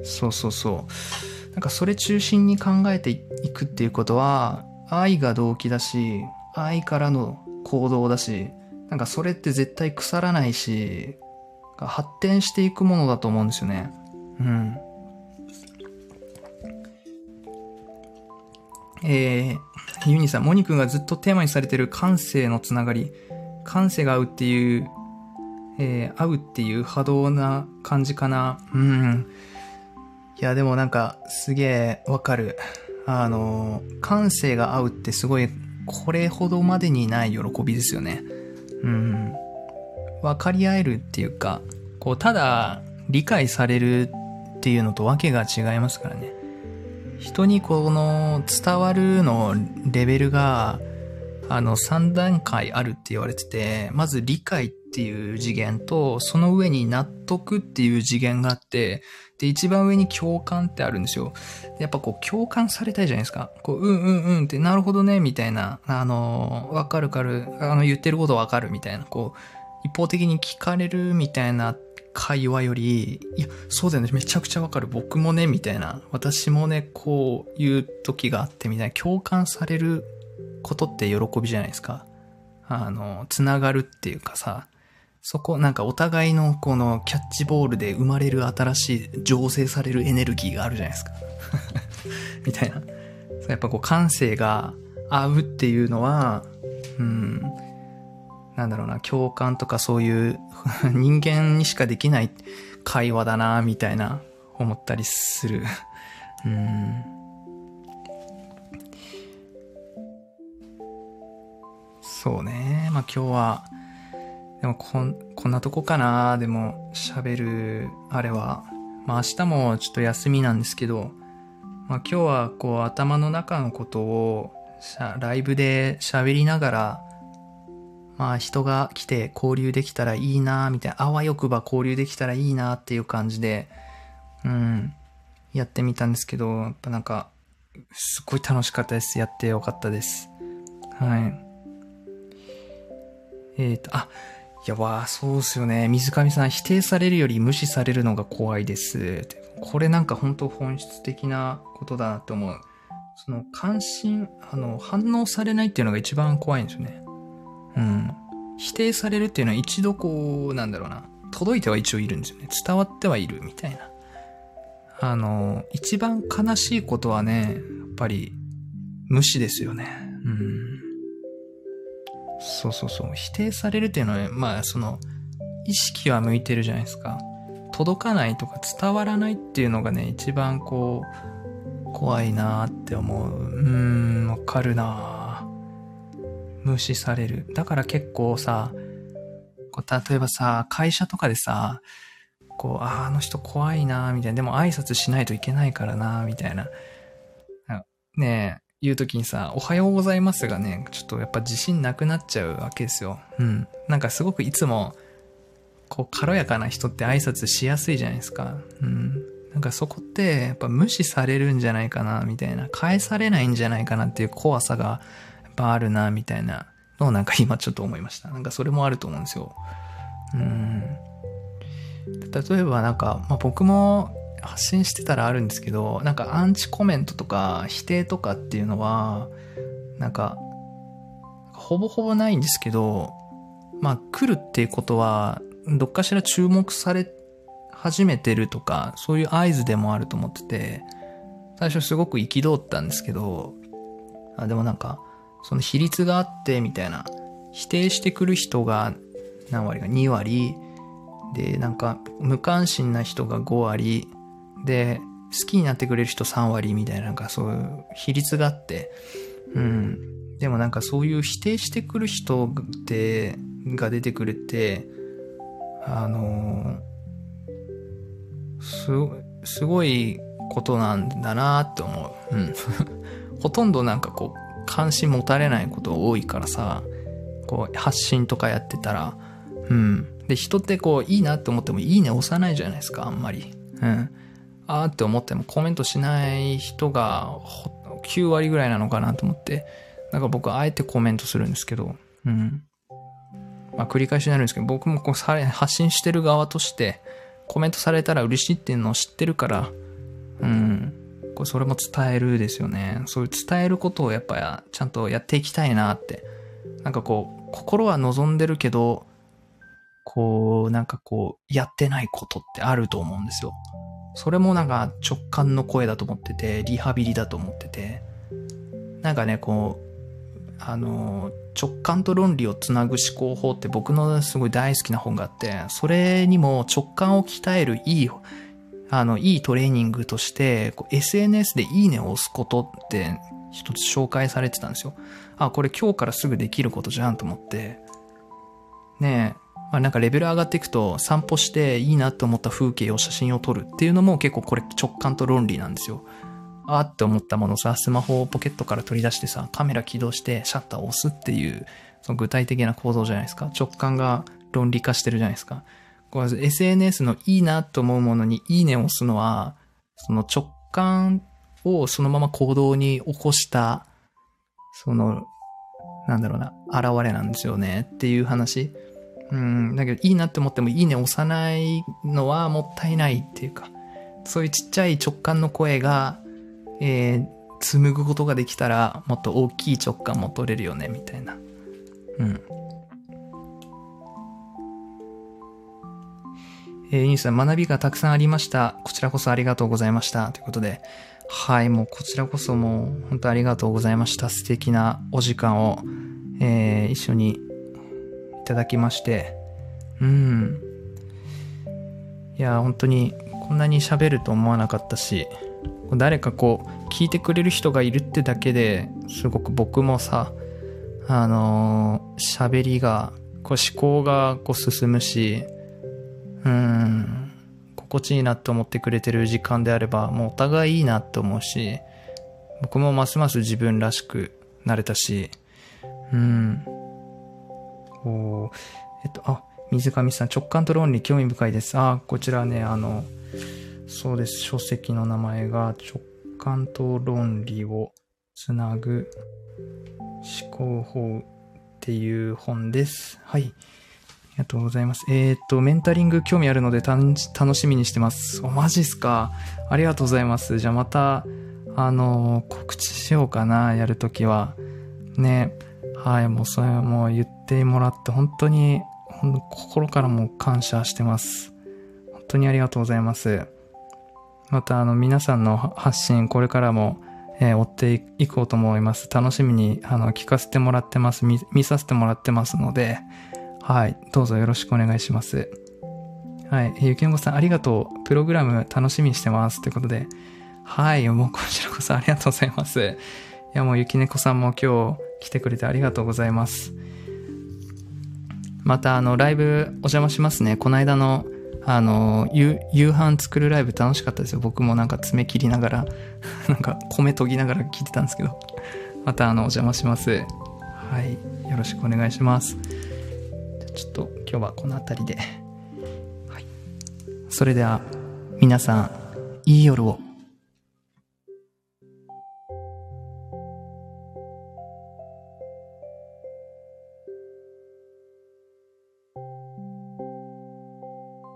そうそうそう。なんかそれ中心に考えていくっていうことは、愛が動機だし、愛からの行動だし、なんかそれって絶対腐らないし、発展していくものだと思うんですよね。うん。えー、ユニさん、モニ君がずっとテーマにされてる感性のつながり、感性が合うっていう、えー、合うっていう波動な感じかな。うん。いや、でもなんか、すげえわかる。あの、感性が合うってすごい、これほどまでにない喜びですよね。うん。分かり合えるっていうか、こう、ただ、理解されるっていうのとわけが違いますからね。人にこの伝わるのレベルが、あの3段階あるって言われてて、まず理解っていう次元と、その上に納得っていう次元があって、で、一番上に共感ってあるんですよ。やっぱこう共感されたいじゃないですか。こう、うんうんうんって、なるほどね、みたいな、あの、わかるかる、あの、言ってることわかるみたいな、こう、一方的に聞かれるみたいな会話より、いや、そうだよね、めちゃくちゃわかる。僕もね、みたいな。私もね、こういう時があってみたいな。共感されることって喜びじゃないですか。あの、つながるっていうかさ、そこ、なんかお互いのこのキャッチボールで生まれる新しい醸成されるエネルギーがあるじゃないですか。みたいな。やっぱこう感性が合うっていうのは、うん、なんだろうな、共感とかそういう 人間にしかできない会話だな、みたいな思ったりする。うん。そうね。まあ今日は、でもこん、こんなとこかな。でも喋る、あれは。まあ明日もちょっと休みなんですけど、まあ今日はこう頭の中のことをライブで喋りながらまあ人が来て交流できたらいいなみたいな、あわよくば交流できたらいいなっていう感じで、うん、やってみたんですけど、やっぱなんか、すっごい楽しかったです。やってよかったです。はい。えっ、ー、と、あ、や、わあ、そうっすよね。水上さん、否定されるより無視されるのが怖いです。これなんか本当本質的なことだなって思う。その関心、あの、反応されないっていうのが一番怖いんですよね。うん。否定されるっていうのは一度こう、なんだろうな、届いては一応いるんですよね。伝わってはいるみたいな。あの、一番悲しいことはね、やっぱり無視ですよね。うん。そうそうそう。否定されるっていうのは、まあその、意識は向いてるじゃないですか。届かないとか伝わらないっていうのがね、一番こう怖いなーって思う。うーん、わかるなー無視される。だから結構さ、こう例えばさ、会社とかでさ、こう、ああの人怖いなーみたいな。でも挨拶しないといけないからなーみたいな。ねえ、言うときにさ、おはようございますがね、ちょっとやっぱ自信なくなっちゃうわけですよ。うん。なんかすごくいつも、こう、軽やかな人って挨拶しやすいじゃないですか。うん。なんかそこって、やっぱ無視されるんじゃないかな、みたいな。返されないんじゃないかなっていう怖さが、やっぱあるな、みたいなのをなんか今ちょっと思いました。なんかそれもあると思うんですよ。うん。例えばなんか、まあ、僕も発信してたらあるんですけど、なんかアンチコメントとか否定とかっていうのは、なんか、ほぼほぼないんですけど、まあ来るっていうことは、どっかしら注目され始めてるとか、そういう合図でもあると思ってて、最初すごく憤ったんですけど、あでもなんか、その比率があって、みたいな、否定してくる人が何割が2割、で、なんか、無関心な人が5割、で、好きになってくれる人3割みたいな、なんかそういう比率があって、うん。でもなんかそういう否定してくる人って、が出てくるって、あのす、すごいことなんだなって思う。うん。ほとんどなんかこう、関心持たれないこと多いからさ、こう、発信とかやってたら、うん。で、人ってこう、いいなって思ってもいいね押さないじゃないですか、あんまり。うん。あーって思ってもコメントしない人が9割ぐらいなのかなと思って、なんか僕はあえてコメントするんですけど、うん。まあ繰り返しになるんですけど、僕もこうされ発信してる側として、コメントされたら嬉しいっていうのを知ってるから、うん。これそれも伝えるですよね。そういう伝えることをやっぱちゃんとやっていきたいなって。なんかこう、心は望んでるけど、こう、なんかこう、やってないことってあると思うんですよ。それもなんか直感の声だと思ってて、リハビリだと思ってて、なんかね、こう、あの、直感と論理をつなぐ思考法って僕のすごい大好きな本があって、それにも直感を鍛えるいい、あの、いいトレーニングとして、SNS でいいねを押すことって一つ紹介されてたんですよ。あ、これ今日からすぐできることじゃんと思って、ねえ、まあ、なんかレベル上がっていくと散歩していいなって思った風景を写真を撮るっていうのも結構これ直感と論理なんですよ。あーって思ったものさ、スマホをポケットから取り出してさ、カメラ起動してシャッターを押すっていう、その具体的な行動じゃないですか。直感が論理化してるじゃないですか。これ SNS のいいなと思うものにいいねを押すのは、その直感をそのまま行動に起こした、その、なんだろうな、現れなんですよねっていう話。うん、だけどいいなって思ってもいいね押さないのはもったいないっていうか、そういうちっちゃい直感の声が、えー、紡ぐことができたらもっと大きい直感も取れるよね、みたいな。うん。えー、ニュースは学びがたくさんありました。こちらこそありがとうございました。ということで、はい、もうこちらこそもう本当ありがとうございました。素敵なお時間を、えー、一緒にただきまして、うん。いや、本当にこんなに喋ると思わなかったし、誰かこう、聞いてくれる人がいるってだけですごく僕もさ、あのー、喋りが、こう思考がこう進むし、うん、心地いいなって思ってくれてる時間であれば、もうお互いいいなって思うし、僕もますます自分らしくなれたし、うん、おえっと、あ、水上さん、直感と論理興味深いです。あ、こちらね、あの、そうです。書籍の名前が直感と論理をつなぐ思考法っていう本です。はい。ありがとうございます。えー、っと、メンタリング興味あるので楽しみにしてます。お、マジっすか。ありがとうございます。じゃあまた、あの、告知しようかな、やるときは。ね。はい、もうそれはもう言ってもらって本当に、心からも感謝してます。本当にありがとうございます。またあの皆さんの発信これからも、えー、追っていこうと思います。楽しみにあの聞かせてもらってます見。見させてもらってますので、はい、どうぞよろしくお願いします。はい、ゆきんごさんありがとう。プログラム楽しみにしてます。ということで、はい、もうこちらこそありがとうございます。いや、もうゆきねこさんも今日来てくれてありがとうございます。また、あの、ライブお邪魔しますね。この間の、あの、夕飯作るライブ楽しかったですよ。僕もなんか爪切りながら、なんか米研ぎながら聞いてたんですけど。また、あの、お邪魔します。はい。よろしくお願いします。ちょっと今日はこの辺りで。はい。それでは、皆さん、いい夜を。